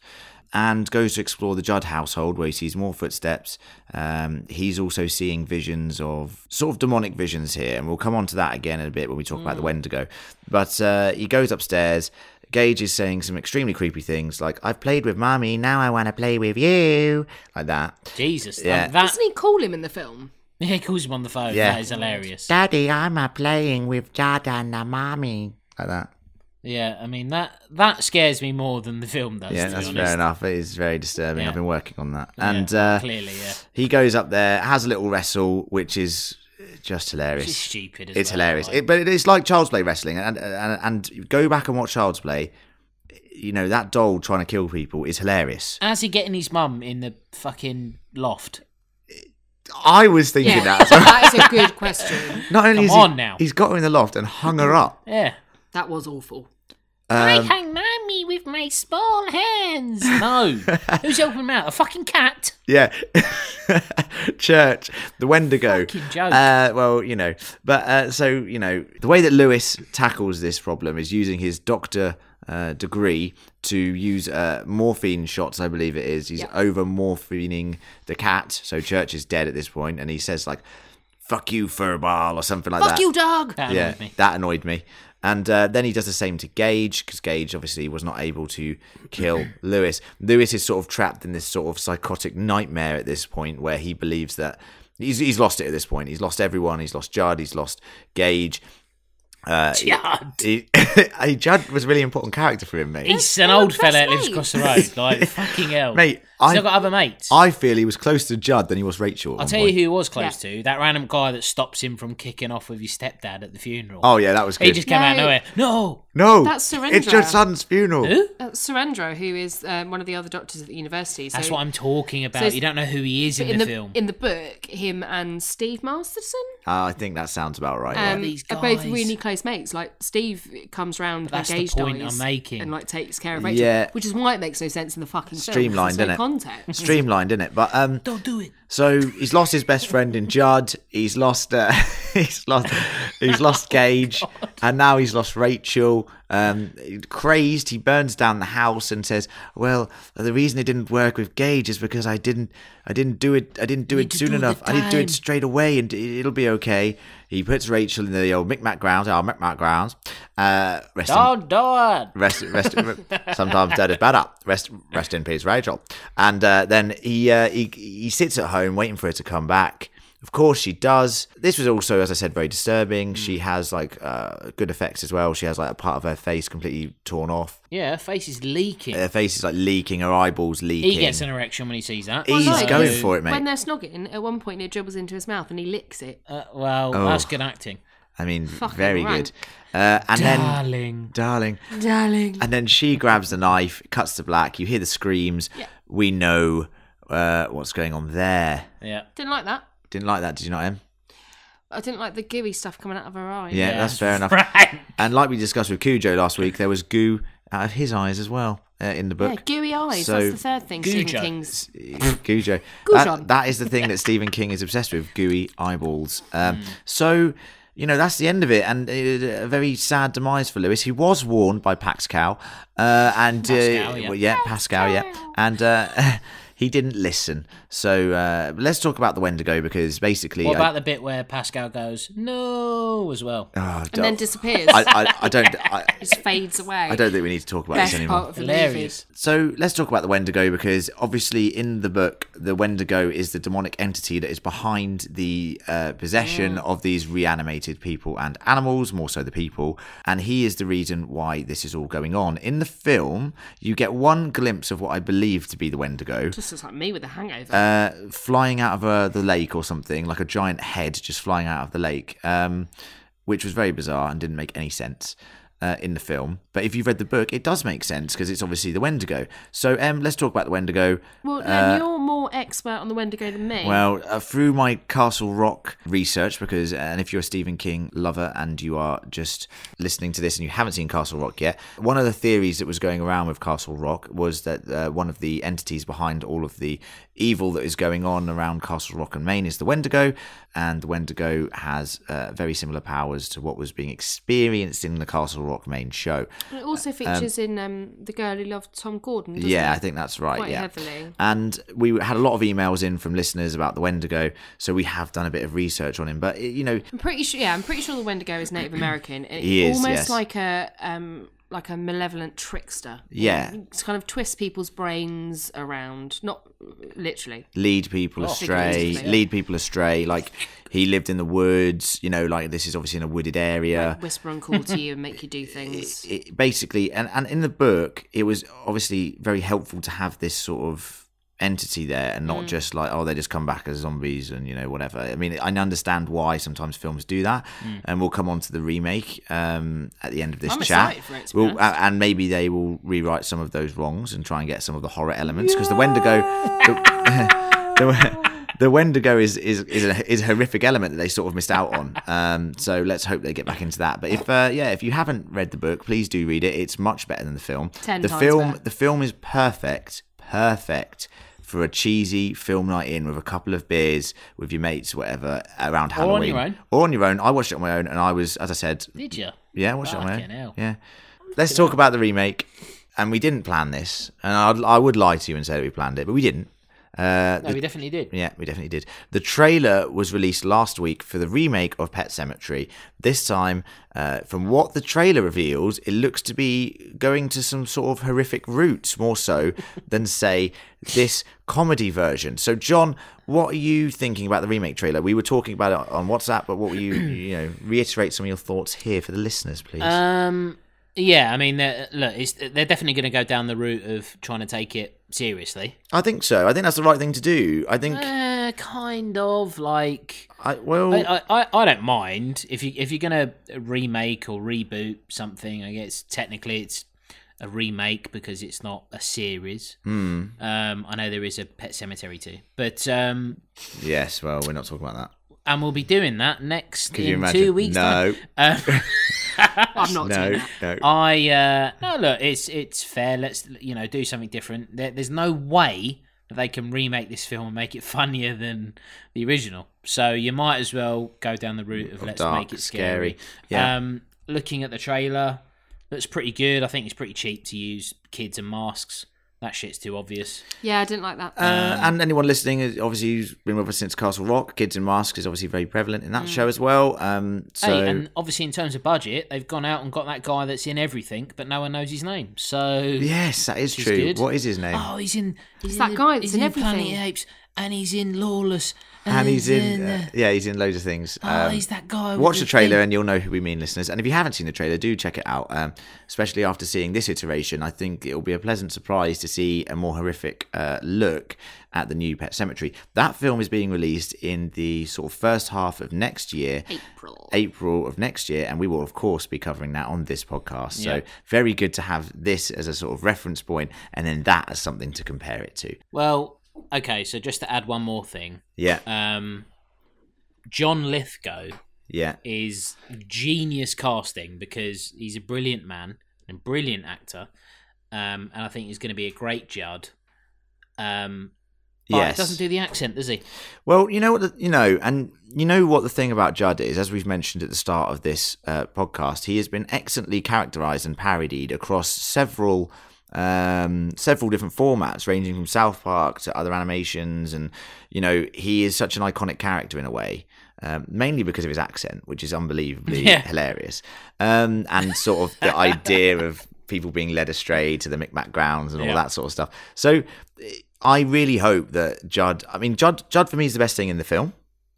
Speaker 1: and goes to explore the Judd household where he sees more footsteps. Um, he's also seeing visions of sort of demonic visions here, and we'll come on to that again in a bit when we talk about the Wendigo. But uh, he goes upstairs. Gage is saying some extremely creepy things like "I've played with mommy, now I want to play with you," like that.
Speaker 2: Jesus.
Speaker 1: Yeah.
Speaker 2: Yeah. That
Speaker 3: Doesn't he call him in the film?
Speaker 2: yeah, he calls him on the phone.
Speaker 1: Yeah.
Speaker 2: That is hilarious.
Speaker 1: Daddy, I'm a playing with Judd and the mommy, like that.
Speaker 2: Yeah, I mean that that scares me more than the film does.
Speaker 1: Yeah,
Speaker 2: to
Speaker 1: that's
Speaker 2: be
Speaker 1: fair enough. It is very disturbing.
Speaker 2: Yeah.
Speaker 1: I've been working on that.
Speaker 2: Yeah,
Speaker 1: And uh,
Speaker 2: clearly, yeah,
Speaker 1: he goes up there, has a little wrestle, which is just
Speaker 2: it's
Speaker 1: hilarious.
Speaker 2: stupid. As
Speaker 1: It's
Speaker 2: well,
Speaker 1: hilarious.
Speaker 2: like-
Speaker 1: It, but it's like Child's Play wrestling. And, and, and go back and watch Child's Play. You know, that doll trying to kill people is hilarious.
Speaker 2: How's he getting his mum in the fucking loft?
Speaker 1: I was thinking
Speaker 3: Yeah,
Speaker 1: that.
Speaker 3: that is a good question.
Speaker 1: Not only
Speaker 2: Come
Speaker 1: is he,
Speaker 2: on now.
Speaker 1: he's got her in the loft and hung her up.
Speaker 2: Yeah.
Speaker 3: That was awful.
Speaker 2: I
Speaker 1: Um,
Speaker 2: hang mommy with my small hands. No. Who's helping him out? A fucking cat?
Speaker 1: Yeah. Church, the Wendigo.
Speaker 2: Fucking joke.
Speaker 1: Uh, well, you know, but uh, so you know, the way that Lewis tackles this problem is using his doctor uh, degree to use uh, morphine shots. I believe it is. He's
Speaker 3: Yeah.
Speaker 1: over morphining the cat. So Church is dead at this point, and he says like, "Fuck you, furball," or something like
Speaker 3: Fuck
Speaker 1: that.
Speaker 3: Fuck you, dog.
Speaker 2: That
Speaker 1: yeah,
Speaker 2: me.
Speaker 1: that annoyed me. And uh, then he does the same to Gage because Gage obviously was not able to kill Lewis. Lewis is sort of trapped in this sort of psychotic nightmare at this point where he believes that he's he's lost it at this point. He's lost everyone. He's lost Judd. He's lost Gage. Uh, he-
Speaker 2: Judd.
Speaker 1: He, he- Judd was a really important character for him, mate.
Speaker 2: He's an old fella that lives across the road. Like, fucking hell.
Speaker 1: Mate,
Speaker 2: He's
Speaker 1: I-
Speaker 2: not got other mates.
Speaker 1: I feel he was closer to Judd than he was Rachel.
Speaker 2: I'll
Speaker 1: one
Speaker 2: tell you who he was close to. That random guy that stops him from kicking off with his stepdad at the funeral.
Speaker 1: Oh yeah, that was good.
Speaker 2: he just came out of nowhere. No.
Speaker 1: no,
Speaker 3: That's Surrendro.
Speaker 1: It's your son's funeral.
Speaker 2: Who?
Speaker 3: Uh, Surendra, who is um, one of the other doctors at the university. So
Speaker 2: That's what I'm talking about.
Speaker 3: So
Speaker 2: you don't know who he is in,
Speaker 3: in
Speaker 2: the,
Speaker 3: the
Speaker 2: film.
Speaker 3: in the book, him and Steve Masterson
Speaker 1: Uh, I think that sounds about right. yeah.
Speaker 3: um,
Speaker 2: these
Speaker 3: are both really close mates. Like Steve comes round when
Speaker 2: That's the
Speaker 3: Gage
Speaker 2: point
Speaker 3: dies
Speaker 2: I'm making.
Speaker 3: and like takes care of Rachel,
Speaker 1: Yeah.
Speaker 3: which is why it makes no sense in the fucking film, 'cause
Speaker 1: Streamlined, Streamlined, isn't it? But um,
Speaker 2: don't do it.
Speaker 1: So he's lost his best friend in Judd. He's lost. Uh, he's lost. He's lost Gage, and now he's lost Rachel. Um, crazed, he burns down the house and says, "Well, the reason it didn't work with Gage is because I didn't. I didn't do it. I didn't do
Speaker 2: Need
Speaker 1: it soon
Speaker 2: do
Speaker 1: enough. I didn't do it straight away, and it'll be okay." He puts Rachel in the old Micmac grounds. Our Micmac grounds. Uh, rest in
Speaker 2: Don't do it.
Speaker 1: rest, rest. sometimes dead is better. Rest, rest in peace, Rachel. And uh, then he, uh, he he sits at home waiting for her to come back. Of course, she does. This was also, as I said, very disturbing. She has like uh, good effects as well. She has like a part of her face completely torn off.
Speaker 2: Yeah, her face is leaking.
Speaker 1: Her face is like leaking. Her eyeballs leaking.
Speaker 2: he gets an erection when he sees that.
Speaker 1: He's
Speaker 3: no,
Speaker 1: going for it, mate.
Speaker 3: When they're snogging, at one point it dribbles into his mouth and he licks it.
Speaker 2: Uh, well,
Speaker 1: Oh.
Speaker 2: that's good acting.
Speaker 1: I mean,
Speaker 3: Fucking
Speaker 1: very
Speaker 3: rank.
Speaker 1: good. Uh, and then,
Speaker 2: Darling.
Speaker 1: darling,
Speaker 3: Darling.
Speaker 1: and then she grabs the knife, cuts to black. You hear the screams.
Speaker 3: Yeah.
Speaker 1: We know uh, what's going on there.
Speaker 2: Yeah.
Speaker 3: Didn't like that.
Speaker 1: Didn't like that, did you not, Em?
Speaker 3: I didn't like the gooey stuff coming out of her eyes.
Speaker 1: Yeah, that's fair enough.
Speaker 2: Right.
Speaker 1: And like we discussed with Cujo last week, there was goo out of his eyes as well uh, in the book.
Speaker 3: Yeah, gooey eyes.
Speaker 1: So-
Speaker 3: that's the third thing. Stephen
Speaker 2: Gujo.
Speaker 3: King's.
Speaker 1: Cujo.
Speaker 3: Goujon.
Speaker 1: That, that is the thing that Stephen King is obsessed with gooey eyeballs. Um,
Speaker 2: Hmm.
Speaker 1: So, you know, that's the end of it. And uh, a very sad demise for Lewis. He was warned by Pascow. Uh, and,
Speaker 2: Pascow,
Speaker 1: uh,
Speaker 2: yeah.
Speaker 1: well, yeah, Pascow, yeah. And uh, he didn't listen. So uh, let's talk about the Wendigo because basically.
Speaker 2: What
Speaker 1: I-
Speaker 2: about the bit where Pascow goes, no, as well?
Speaker 1: Oh,
Speaker 3: And then disappears.
Speaker 1: I, I, I don't. I,
Speaker 3: just fades away.
Speaker 1: I don't think we need to talk about
Speaker 3: Best
Speaker 1: this anymore.
Speaker 3: part of the
Speaker 2: Hilarious.
Speaker 1: So let's talk about the Wendigo because obviously in the book, the Wendigo is the demonic entity that is behind the uh, possession of these reanimated people and animals, more so the people, and he is the reason why this is all going on. In the film, you get one glimpse of what I believe to be the Wendigo.
Speaker 3: movie. Looks like me with a hangover.
Speaker 1: Uh, flying out of uh, the lake or something, like a giant head just flying out of the lake, um, which was very bizarre and didn't make any sense uh, in the film. But if you've read the book, it does make sense because it's obviously the Wendigo. So, um, let's talk about the Wendigo.
Speaker 3: well, then you're more expert on the Wendigo than me.
Speaker 1: Well, uh, through my Castle Rock research, because and if you're a Stephen King lover and you are just listening to this and you haven't seen Castle Rock yet, one of the theories that was going around with Castle Rock was that uh, one of the entities behind all of the evil that is going on around Castle Rock and Maine is the Wendigo, and the Wendigo has uh, very similar powers to what was being experienced in the Castle Rock Maine show.
Speaker 3: And it also features in um, The Girl Who Loved Tom Gordon, doesn't
Speaker 1: Yeah,
Speaker 3: it?
Speaker 1: I think that's right.
Speaker 3: Quite
Speaker 1: yeah.
Speaker 3: heavily.
Speaker 1: And we had a lot of emails in from listeners about the Wendigo, so we have done a bit of research on him. But you know,
Speaker 3: I'm pretty sure. Yeah, I'm pretty sure the Wendigo is Native American. It-
Speaker 1: He is,
Speaker 3: almost
Speaker 1: yes.
Speaker 3: like a um, like a malevolent trickster.
Speaker 1: Yeah.
Speaker 3: It's kind of twist people's brains around, not literally.
Speaker 1: lead people astray, lead people astray. Like he lived in the woods, you know, like this is obviously in a wooded area.
Speaker 3: Whisper and call to you and make you do things.
Speaker 1: It, basically, and, and in the book, it was obviously very helpful to have this sort of entity there and not just like oh they just come back as zombies and you know whatever i mean i understand why sometimes films do that and we'll come on to the remake um at the end of this
Speaker 3: I'm
Speaker 1: chat
Speaker 3: it,
Speaker 1: We'll- and maybe they will rewrite some of those wrongs and try and get some of the horror elements because the wendigo the, the, the Wendigo is is is a, is a horrific element that they sort of missed out on. Um, so let's hope they get back into that. But if uh, yeah, if you haven't read the book, please do read it. It's much better than the film.
Speaker 3: Ten
Speaker 1: the film
Speaker 3: better.
Speaker 1: the film is perfect, perfect for a cheesy film night in with a couple of beers with your mates, whatever, around
Speaker 2: on
Speaker 1: Halloween
Speaker 2: your own.
Speaker 1: or on your own. I watched it on my own, and I was, as I said,
Speaker 2: Did you?
Speaker 1: yeah, I watched it on my own.
Speaker 2: hell.
Speaker 1: Yeah. Let's talk about the remake. And we didn't plan this, and I'd, I would lie to you and say that we planned it, but we didn't. Uh,
Speaker 2: No, we definitely did.
Speaker 1: yeah, we definitely did. The trailer was released last week for the remake of Pet Sematary. This time, uh, from what the trailer reveals, it looks to be going to some sort of horrific roots more so than, say, this comedy version. So, John, what are you thinking about the remake trailer? We were talking about it on WhatsApp, but what were you, you know, reiterate some of your thoughts here for the listeners, please?
Speaker 2: Um, yeah, I mean, they're, look, it's, they're definitely going to go down the route of trying to take it seriously.
Speaker 1: I think so. I think that's the right thing to do. I think,
Speaker 2: Uh, kind of like.
Speaker 1: I, well,
Speaker 2: I, I, I don't mind if you if you're gonna remake or reboot something. I guess technically it's a remake because it's not a series.
Speaker 1: hmm,
Speaker 2: Um, I know there is a Pet Sematary too, but um,
Speaker 1: yes, well, we're not talking about that.
Speaker 2: and we'll be doing that next
Speaker 1: Could
Speaker 2: in
Speaker 1: imagine?
Speaker 2: two weeks.
Speaker 1: no.
Speaker 2: Um,
Speaker 3: I'm not doing
Speaker 1: no,
Speaker 3: that.
Speaker 1: no.
Speaker 2: I uh, no look, it's it's fair. Let's you know do something different. There, there's no way that they can remake this film and make it funnier than the original. So you might as well go down the route of let's
Speaker 1: dark,
Speaker 2: make it scary.
Speaker 1: scary. Yeah.
Speaker 2: Um, looking at the trailer, looks pretty good. I think it's pretty cheap to use kids and masks. That shit's too obvious.
Speaker 3: Yeah, I didn't like that.
Speaker 1: Uh, and anyone listening, is obviously, who's been with us since Castle Rock, Kids in Masks is obviously very prevalent in that show as well. Um, so,
Speaker 2: Hey, and obviously in terms of budget, they've gone out and got that guy that's in everything, but no one knows his name. So
Speaker 1: yes, that is
Speaker 2: is
Speaker 1: true.
Speaker 2: good.
Speaker 1: What is his name?
Speaker 2: Oh, he's in. He's
Speaker 3: It's
Speaker 2: in
Speaker 3: that
Speaker 2: the-
Speaker 3: guy that's
Speaker 2: he's
Speaker 3: in
Speaker 2: Planet of
Speaker 3: everything.
Speaker 2: the Apes. And he's in Lawless,
Speaker 1: and he's in,
Speaker 2: uh,
Speaker 1: uh, yeah, he's in loads of things.
Speaker 2: oh,
Speaker 1: Um,
Speaker 2: he's that guy.
Speaker 1: Watch the trailer
Speaker 2: thing.
Speaker 1: and you'll know who we mean, listeners. And if you haven't seen the trailer, do check it out. Um, especially after seeing this iteration, I think it'll be a pleasant surprise to see a more horrific uh, look at the new Pet Sematary. That film is being released in the sort of first half of next year,
Speaker 3: April.
Speaker 1: April of next year, and we will of course be covering that on this podcast. So very good to have this as a sort of reference point, and then that as something to compare it to.
Speaker 2: Well, okay. So just to add one more thing,
Speaker 1: Yeah,
Speaker 2: um, John Lithgow
Speaker 1: yeah,
Speaker 2: is genius casting because he's a brilliant man and brilliant actor, um, and I think he's going to be a great Judd. Um, but
Speaker 1: yes.
Speaker 2: he doesn't do the accent, does he?
Speaker 1: Well, you know what, the, you know, and you know what the thing about Judd is, as we've mentioned at the start of this uh, podcast, he has been excellently characterized and parodied across several, um, several different formats, ranging from South Park to other animations, and you know, he is such an iconic character in a way. Um, mainly because of his accent, which is unbelievably
Speaker 2: Yeah.
Speaker 1: hilarious, um, and sort of the idea of people being led astray to the Micmac grounds and all
Speaker 2: Yeah.
Speaker 1: that sort of stuff. So I really hope that Judd. I mean, Judd. Judd for me is the best thing in the film.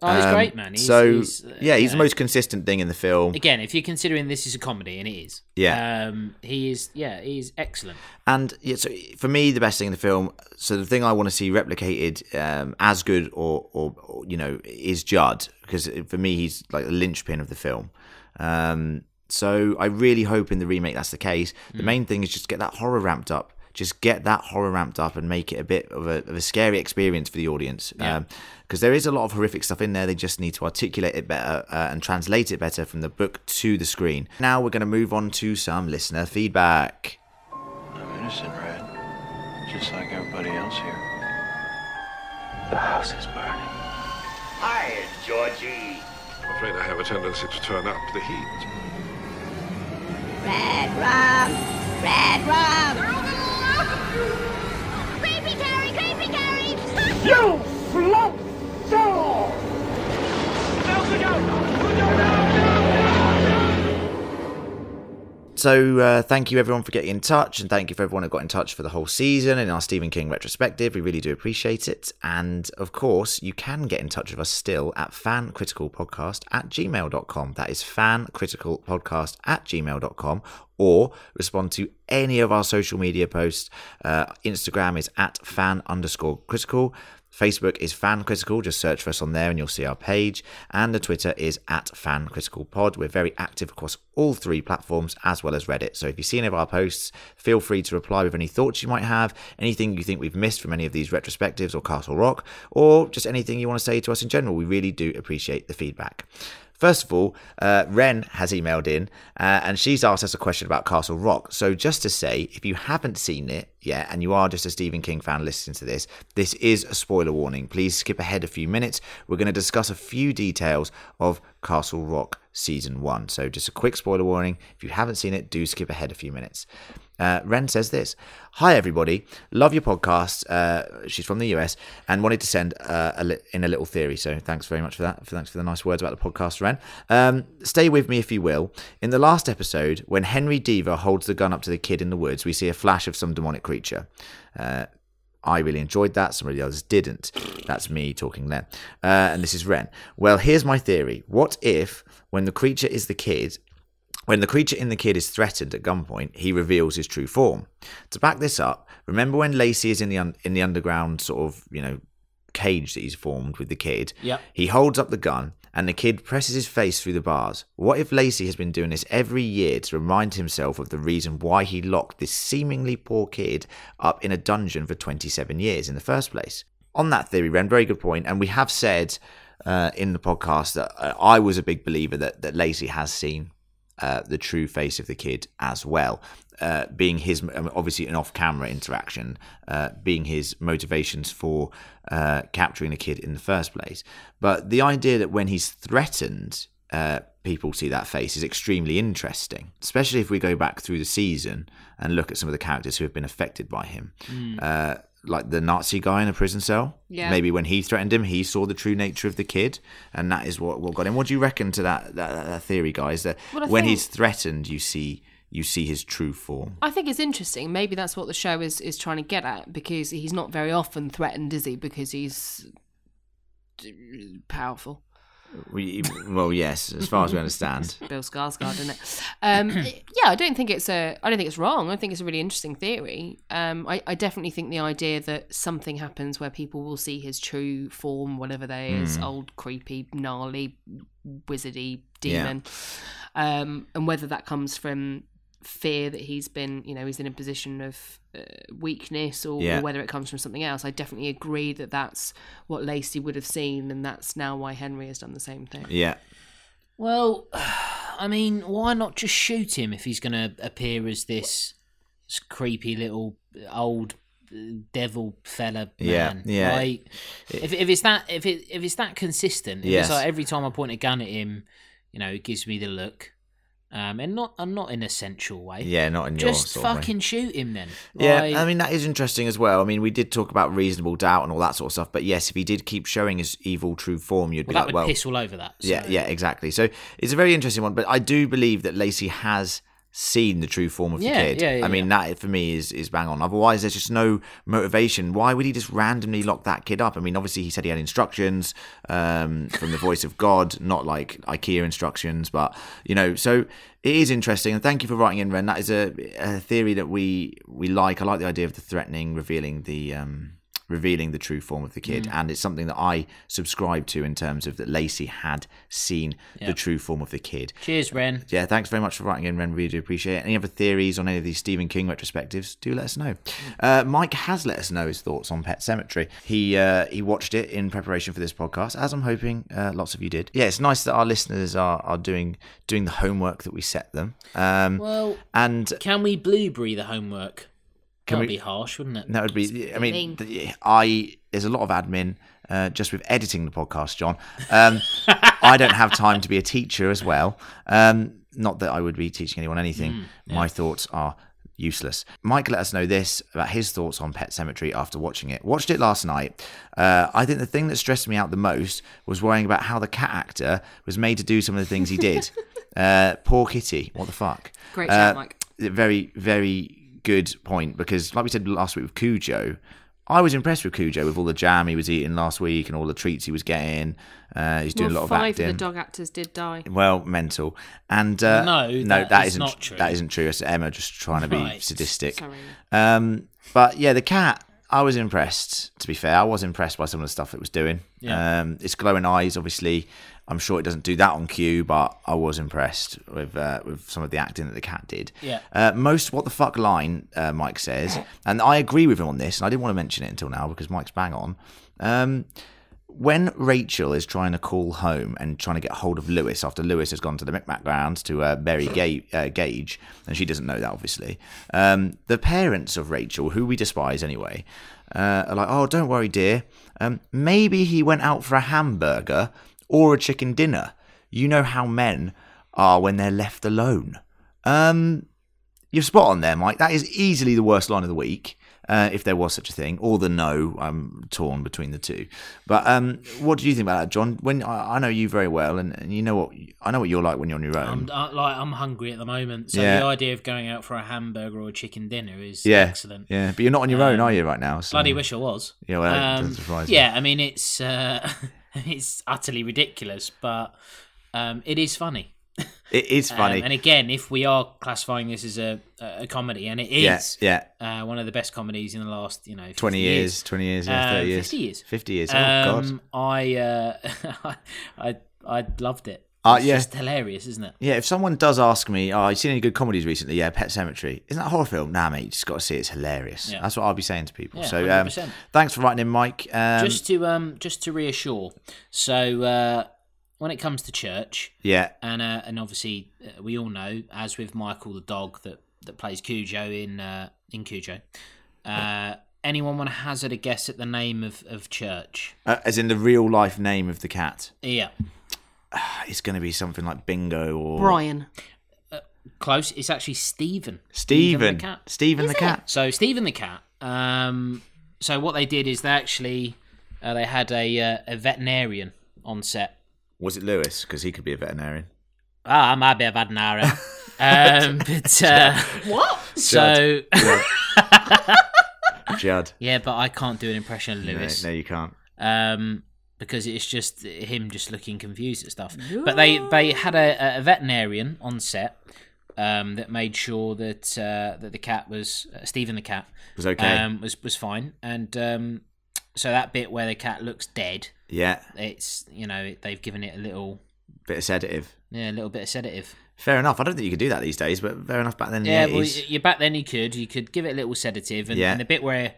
Speaker 2: Oh, he's
Speaker 1: Um,
Speaker 2: great, man. He's,
Speaker 1: so
Speaker 2: he's, uh,
Speaker 1: yeah, he's the most consistent thing in the film.
Speaker 2: Again, if you're considering this is a comedy, and it is,
Speaker 1: Yeah.
Speaker 2: um, he is. Yeah, he's excellent.
Speaker 1: And yeah, so for me, the best thing in the film. So the thing I want to see replicated um, as good, or, or, or you know, is Judd because for me, he's like the linchpin of the film. Um, so I really hope in the remake that's the case. The main thing is just get that horror ramped up. Just get that horror ramped up and make it a bit of a, of a scary experience for the audience.
Speaker 2: Yeah.
Speaker 1: Because there is a lot of horrific stuff in there. They just need to articulate it better uh, and translate it better from the book to the screen. Now we're going to move on to some listener feedback.
Speaker 4: I'm innocent, Red. Just like everybody else here.
Speaker 5: The house is burning.
Speaker 6: Hi, Georgie.
Speaker 5: I'm afraid I have a tendency to turn up the heat.
Speaker 7: Red rum! Red rum! Creepy Carrie! Creepy Carrie!
Speaker 6: You float soul! No, good no, good no,
Speaker 1: So uh, thank you everyone for getting in touch, and thank you for everyone who got in touch for the whole season in our Stephen King retrospective. We really do appreciate it. And of course, you can get in touch with us still at fancriticalpodcast at gmail.com. That is fancriticalpodcast at gmail.com. Or respond to any of our social media posts. Uh, Instagram is at fan underscore critical. Facebook is Fan Critical. Just search for us on there and you'll see our page. And the Twitter is at Fan Critical Pod. We're very active across all three platforms as well as Reddit. So if you see any of our posts, feel free to reply with any thoughts you might have, anything you think we've missed from any of these retrospectives or Castle Rock, or just anything you want to say to us in general. We really do appreciate the feedback. First of all, uh, Ren has emailed in uh, and she's asked us a question about Castle Rock. So, just to say, if you haven't seen it yet and you are just a Stephen King fan listening to this, this is a spoiler warning. Please skip ahead a few minutes. We're going to discuss a few details of Castle Rock season one. So, just a quick spoiler warning. If you haven't seen it, do skip ahead a few minutes. Uh, Ren says this Hi, everybody. Love your podcast. Uh, she's from the US and wanted to send uh, a li- in a little theory. So thanks very much for that. Thanks for the nice words about the podcast, Ren. Um, stay with me if you will. In the last episode, when Henry Deaver holds the gun up to the kid in the woods, we see a flash of some demonic creature. Uh, I really enjoyed that. Some of the others didn't. That's me talking then. Uh, and this is Ren. Well, here's my theory. What if, when the creature is the kid, when the creature in the kid is threatened at gunpoint, he reveals his true form. To back this up, remember when Lacy is in the un- in the underground sort of you know cage that he's formed with the kid?
Speaker 2: Yep.
Speaker 1: He holds up the gun, and the kid presses his face through the bars. What if Lacy has been doing this every year to remind himself of the reason why he locked this seemingly poor kid up in a dungeon for 27 years in the first place? On that theory, Ren, very good point. point, and we have said uh, in the podcast that uh, I was a big believer that that Lacy has seen uh, the true face of the kid as well, uh, being his um, obviously an off-camera interaction, uh, being his motivations for uh, capturing the kid in the first place. But the idea that when he's threatened, uh, people see that face is extremely interesting, especially if we go back through the season and look at some of the characters who have been affected by him. Uh, like the Nazi guy in a prison cell.
Speaker 3: Yeah.
Speaker 1: Maybe when he threatened him, he saw the true nature of the kid, and that is what, what got him. What do you reckon to that that, that theory, guys? That
Speaker 3: Well,
Speaker 1: when
Speaker 3: think-
Speaker 1: he's threatened, you see you see his true form.
Speaker 3: I think it's interesting. Maybe that's what the show is is trying to get at because he's not very often threatened, is he? Because he's uh, powerful.
Speaker 1: We, well, yes, as far as we understand.
Speaker 3: Bill Skarsgård, isn't it? Um, yeah, I don't think it's a. I don't think it's wrong. I think it's a really interesting theory. Um, I, I definitely think the idea that something happens where people will see his true form, whatever that is, old, creepy, gnarly, wizardy demon, um, and whether that comes from fear that he's been, you know, he's in a position of uh, weakness, or,
Speaker 1: Yeah.
Speaker 3: or whether it comes from something else. I definitely agree that that's what Lacy would have seen, and that's now why Henry has done the same thing.
Speaker 1: Yeah.
Speaker 2: Well, I mean, why not just shoot him if he's going to appear as this s- creepy little old devil fella
Speaker 1: Yeah, yeah.
Speaker 2: Like, if if it's that if it if it's that consistent, if
Speaker 1: Yes.
Speaker 2: it's like every time I point a gun at him, you know, it gives me the look. Um, and not, I'm not in a sensual way.
Speaker 1: Yeah, not in your
Speaker 2: Just
Speaker 1: sort of way.
Speaker 2: fucking shoot him then.
Speaker 1: Yeah, I mean that is interesting as well. I mean, we did talk about reasonable doubt and all that sort of stuff, but yes, if he did keep showing his evil true form, you'd
Speaker 2: well,
Speaker 1: be
Speaker 2: that
Speaker 1: like,
Speaker 2: would
Speaker 1: well,
Speaker 2: piss all over that.
Speaker 1: yeah, yeah, exactly. So it's a very interesting one, but I do believe that Lacy has seen the true form of the
Speaker 2: Yeah,
Speaker 1: kid.
Speaker 2: yeah, yeah,
Speaker 1: I mean, that for me is is bang on. Otherwise, there's just no motivation. Why would he just randomly lock that kid up? I mean, obviously he said he had instructions um, from the voice of God, not like IKEA instructions, but you know, so it is interesting. And thank you for writing in, Ren. That is a, a theory that we we like. I like the idea of the threatening, revealing the. Um, revealing the true form of the kid and it's something that i subscribe to in terms of that Lacy had seen the true form of the kid
Speaker 2: Cheers, Ren.
Speaker 1: yeah, thanks very much for writing in, Ren. Really do appreciate it. Any other theories on any of these Stephen King retrospectives? Do let us know. Uh, Mike has let us know his thoughts on Pet Sematary. He uh, he watched it in preparation for this podcast, as I'm hoping uh, lots of you did. Yeah, it's nice that our listeners are, are doing doing the homework that we set them. Um,
Speaker 2: Well,
Speaker 1: and
Speaker 2: can we blueberry the homework?
Speaker 1: Can
Speaker 2: That'd
Speaker 1: we-
Speaker 2: be harsh, wouldn't it?
Speaker 1: that would be. I mean. I there's a lot of admin uh, just with editing the podcast, John. Um, I don't have time to be a teacher as well. Um, not that I would be teaching anyone anything. My thoughts are useless. Mike let us know this about his thoughts on Pet Sematary after watching it. Watched it last night. Uh, I think the thing that stressed me out the most was worrying about how the cat actor was made to do some of the things he did. uh, poor kitty. What the fuck?
Speaker 3: Great
Speaker 1: Uh,
Speaker 3: shout, Mike.
Speaker 1: very, very good point because, like we said last week with Cujo, I was impressed with Cujo with all the jam he was eating last week and all the treats he was getting. Uh, he's doing
Speaker 3: Well,
Speaker 1: a lot of
Speaker 3: five
Speaker 1: acting.
Speaker 3: of the dog actors did die.
Speaker 1: well, mental. And uh,
Speaker 2: No,
Speaker 1: no,
Speaker 2: that
Speaker 1: that
Speaker 2: is
Speaker 1: isn't
Speaker 2: not true.
Speaker 1: That isn't true. It's Emma just trying to be
Speaker 2: Right.
Speaker 1: sadistic.
Speaker 3: Sorry.
Speaker 1: Um, but yeah, the cat. I was impressed. To be fair, I was impressed by some of the stuff it was doing.
Speaker 2: Yeah.
Speaker 1: Um, its glowing eyes, obviously. I'm sure it doesn't do that on cue, but I was impressed with uh, with some of the acting that the cat did.
Speaker 2: Yeah.
Speaker 1: Uh, most what the fuck line uh, Mike says, and I agree with him on this, and I didn't want to mention it until now because Mike's bang on. Um, when Rachel is trying to call home and trying to get hold of Lewis after Lewis has gone to the Micmac grounds to uh, bury Ga- uh, Gage, and she doesn't know that obviously, um, the parents of Rachel, who we despise anyway, uh, are like, "Oh, don't worry, dear. Um, maybe he went out for a hamburger or a chicken dinner. You know how men are when they're left alone." Um, you're spot on there, Mike. That is easily the worst line of the week, uh, if there was such a thing, or the no. I'm torn between the two. But um, what do you think about that, John? When I, I know you very well, and, and you know what I know what you're like when you're on your own.
Speaker 2: I'm uh, like I'm hungry at the moment, so
Speaker 1: Yeah.
Speaker 2: the idea of going out for a hamburger or a chicken dinner is
Speaker 1: yeah,
Speaker 2: excellent.
Speaker 1: Yeah, but you're not on your own,
Speaker 2: Um,
Speaker 1: are you, right now? So.
Speaker 2: Bloody wish I was.
Speaker 1: Yeah, well,
Speaker 2: Um,
Speaker 1: doesn't surprise me.
Speaker 2: yeah, I mean it's uh, it's utterly ridiculous, but um, it is funny.
Speaker 1: It is
Speaker 2: Um,
Speaker 1: funny.
Speaker 2: and again, if we are classifying this as a, a comedy, and it is
Speaker 1: yeah, yeah.
Speaker 2: uh, one of the best comedies in the last, you know, 50
Speaker 1: Twenty years, twenty years, yeah,
Speaker 2: Uh,
Speaker 1: thirty years,
Speaker 2: 50 years.
Speaker 1: fifty years. Oh God.
Speaker 2: Um, I, uh, I I loved it.
Speaker 1: Uh,
Speaker 2: It's
Speaker 1: yeah.
Speaker 2: just hilarious, isn't it?
Speaker 1: Yeah, if someone does ask me, "Oh, you seen any good comedies recently?" Yeah, Pet Sematary. Isn't that a horror film? Nah, mate, you just got to see it. It's hilarious.
Speaker 2: Yeah.
Speaker 1: That's what I'll be saying to people.
Speaker 2: Yeah,
Speaker 1: so, um, thanks for writing in, Mike. Um,
Speaker 2: just to um, just to reassure. So uh, when it comes to church,
Speaker 1: yeah,
Speaker 2: and uh, and obviously uh, we all know, as with Michael the dog that that plays Cujo in uh, in Cujo. Uh, anyone want to hazard a guess at the name of, of church?
Speaker 1: uh, as in the real life name of the cat.
Speaker 2: Yeah,
Speaker 1: It's going to be something like Bingo or
Speaker 3: Brian.
Speaker 2: close. It's actually Stephen.
Speaker 1: Stephen.
Speaker 2: the cat.
Speaker 1: Stephen the cat.
Speaker 2: So Stephen the cat. Um, so what they did is they actually uh, they had a uh, a veterinarian on set.
Speaker 1: Was it Lewis? Because he could be a veterinarian.
Speaker 2: Ah, I might be a veterinarian. Um, but uh,
Speaker 3: What?
Speaker 2: so
Speaker 1: Jud.
Speaker 2: yeah, but I can't do an impression of
Speaker 1: No,
Speaker 2: Lewis.
Speaker 1: no, you can't.
Speaker 2: um, because it's just him just looking confused at stuff. But they they had a, a veterinarian on set um, that made sure that uh, that the cat was uh, Stephen the cat
Speaker 1: Was okay.
Speaker 2: um, was was fine, and um, so that bit where the cat looks dead,
Speaker 1: yeah,
Speaker 2: it's you know they've given it a little
Speaker 1: bit of sedative.
Speaker 2: yeah a little bit of sedative.
Speaker 1: Fair enough. I don't think you could do that these days, but fair enough back then. in the
Speaker 2: Yeah, well, you back then you could you could give it a little sedative, and,
Speaker 1: Yeah.
Speaker 2: and the bit where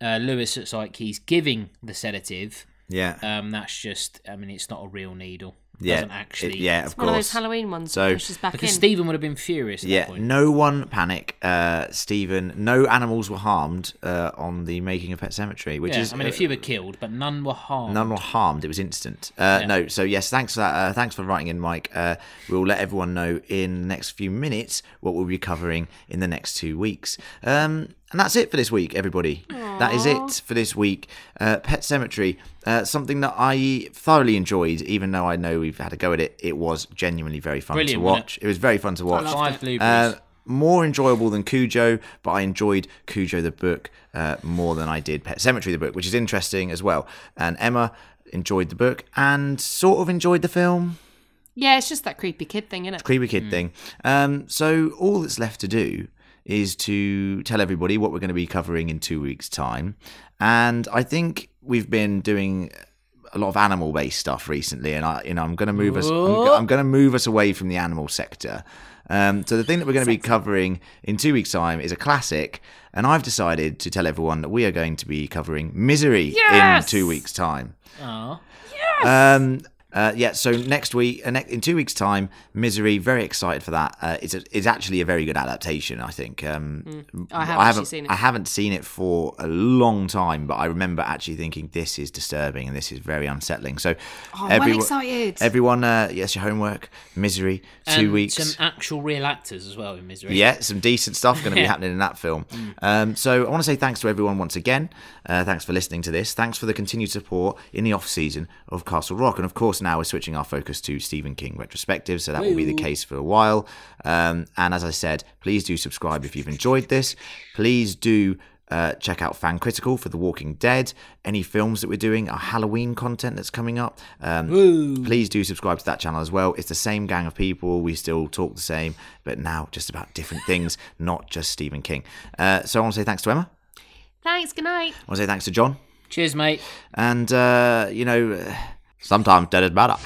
Speaker 2: uh, Lewis looks like he's giving the sedative.
Speaker 1: Yeah,
Speaker 2: Um, that's just, I mean, it's not a real needle. It
Speaker 1: yeah,
Speaker 2: doesn't actually.
Speaker 1: It- yeah, of
Speaker 3: One of those
Speaker 1: course.
Speaker 3: Halloween ones
Speaker 1: So-
Speaker 3: pushes back
Speaker 2: Because
Speaker 3: in.
Speaker 2: Stephen would have been furious at
Speaker 1: Yeah,
Speaker 2: that point.
Speaker 1: no one panic, uh, Stephen. No animals were harmed uh, on the making of Pet Sematary, which
Speaker 2: yeah,
Speaker 1: is
Speaker 2: I mean, a
Speaker 1: uh,
Speaker 2: few were killed, but none were harmed.
Speaker 1: None were harmed. It was instant. Uh,
Speaker 2: Yeah.
Speaker 1: No, so yes, thanks for that. Uh, thanks for writing in, Mike. Uh, we'll let everyone know in the next few minutes what we'll be covering in the next two weeks. Um, and that's it for this week, everybody. That is it for this week. Uh, Pet Sematary, uh, something that I thoroughly enjoyed, even though I know we've had a go at it. It was genuinely very fun
Speaker 2: Brilliant,
Speaker 1: to watch. It was very fun to watch.
Speaker 2: Five blueberries.
Speaker 1: Uh, more enjoyable than Cujo, but I enjoyed Cujo the book uh, more than I did Pet Sematary the book, which is interesting as well. And Emma enjoyed the book and sort of enjoyed the film,
Speaker 3: yeah, it's just that creepy kid thing, isn't it?
Speaker 1: creepy kid thing. Um, so all that's left to do is to tell everybody what we're going to be covering in two weeks' time. And I think we've been doing a lot of animal-based stuff recently, and I, you know, I'm going to move us. I'm, I'm going to move us away from the animal sector. Um, so the thing that we're going to be covering in two weeks' time is a classic, and I've decided to tell everyone that we are going to be covering Misery
Speaker 3: Yes!
Speaker 1: in two weeks' time.
Speaker 2: Aw.
Speaker 1: Um, uh, yeah, so next week, uh, ne- in two weeks' time, Misery. Very excited for that. Uh, it's a, it's actually a very good adaptation. I think. Um,
Speaker 3: I have
Speaker 1: I
Speaker 3: actually
Speaker 1: haven't
Speaker 3: seen it.
Speaker 1: I haven't seen it for a long time, but I remember actually thinking this is disturbing and this is very unsettling. So,
Speaker 3: Oh, I'm excited.
Speaker 1: Everyone, uh, yes, your homework, Misery, two
Speaker 2: And
Speaker 1: weeks.
Speaker 2: Some actual real actors as well in Misery.
Speaker 1: Yeah, some decent stuff going to be happening in that film. Um, so I want to say thanks to everyone once again. Uh, thanks for listening to this. Thanks for the continued support in the off season of Castle Rock, and of course now we're switching our focus to Stephen King retrospective. So that will be the case for a while. Um, and as I said, please do subscribe if you've enjoyed this. Please do. Uh, check out Fan Critical for The Walking Dead. Any films that we're doing, our Halloween content that's coming up. Um, please do subscribe to that channel as well. It's the same gang of people. We still talk the same, but now just about different things, not just Stephen King. Uh, so I want to say thanks to Emma.
Speaker 3: Thanks, good night.
Speaker 1: I want to say thanks to John.
Speaker 2: Cheers, mate.
Speaker 1: And, uh, you know, Sometimes that is better.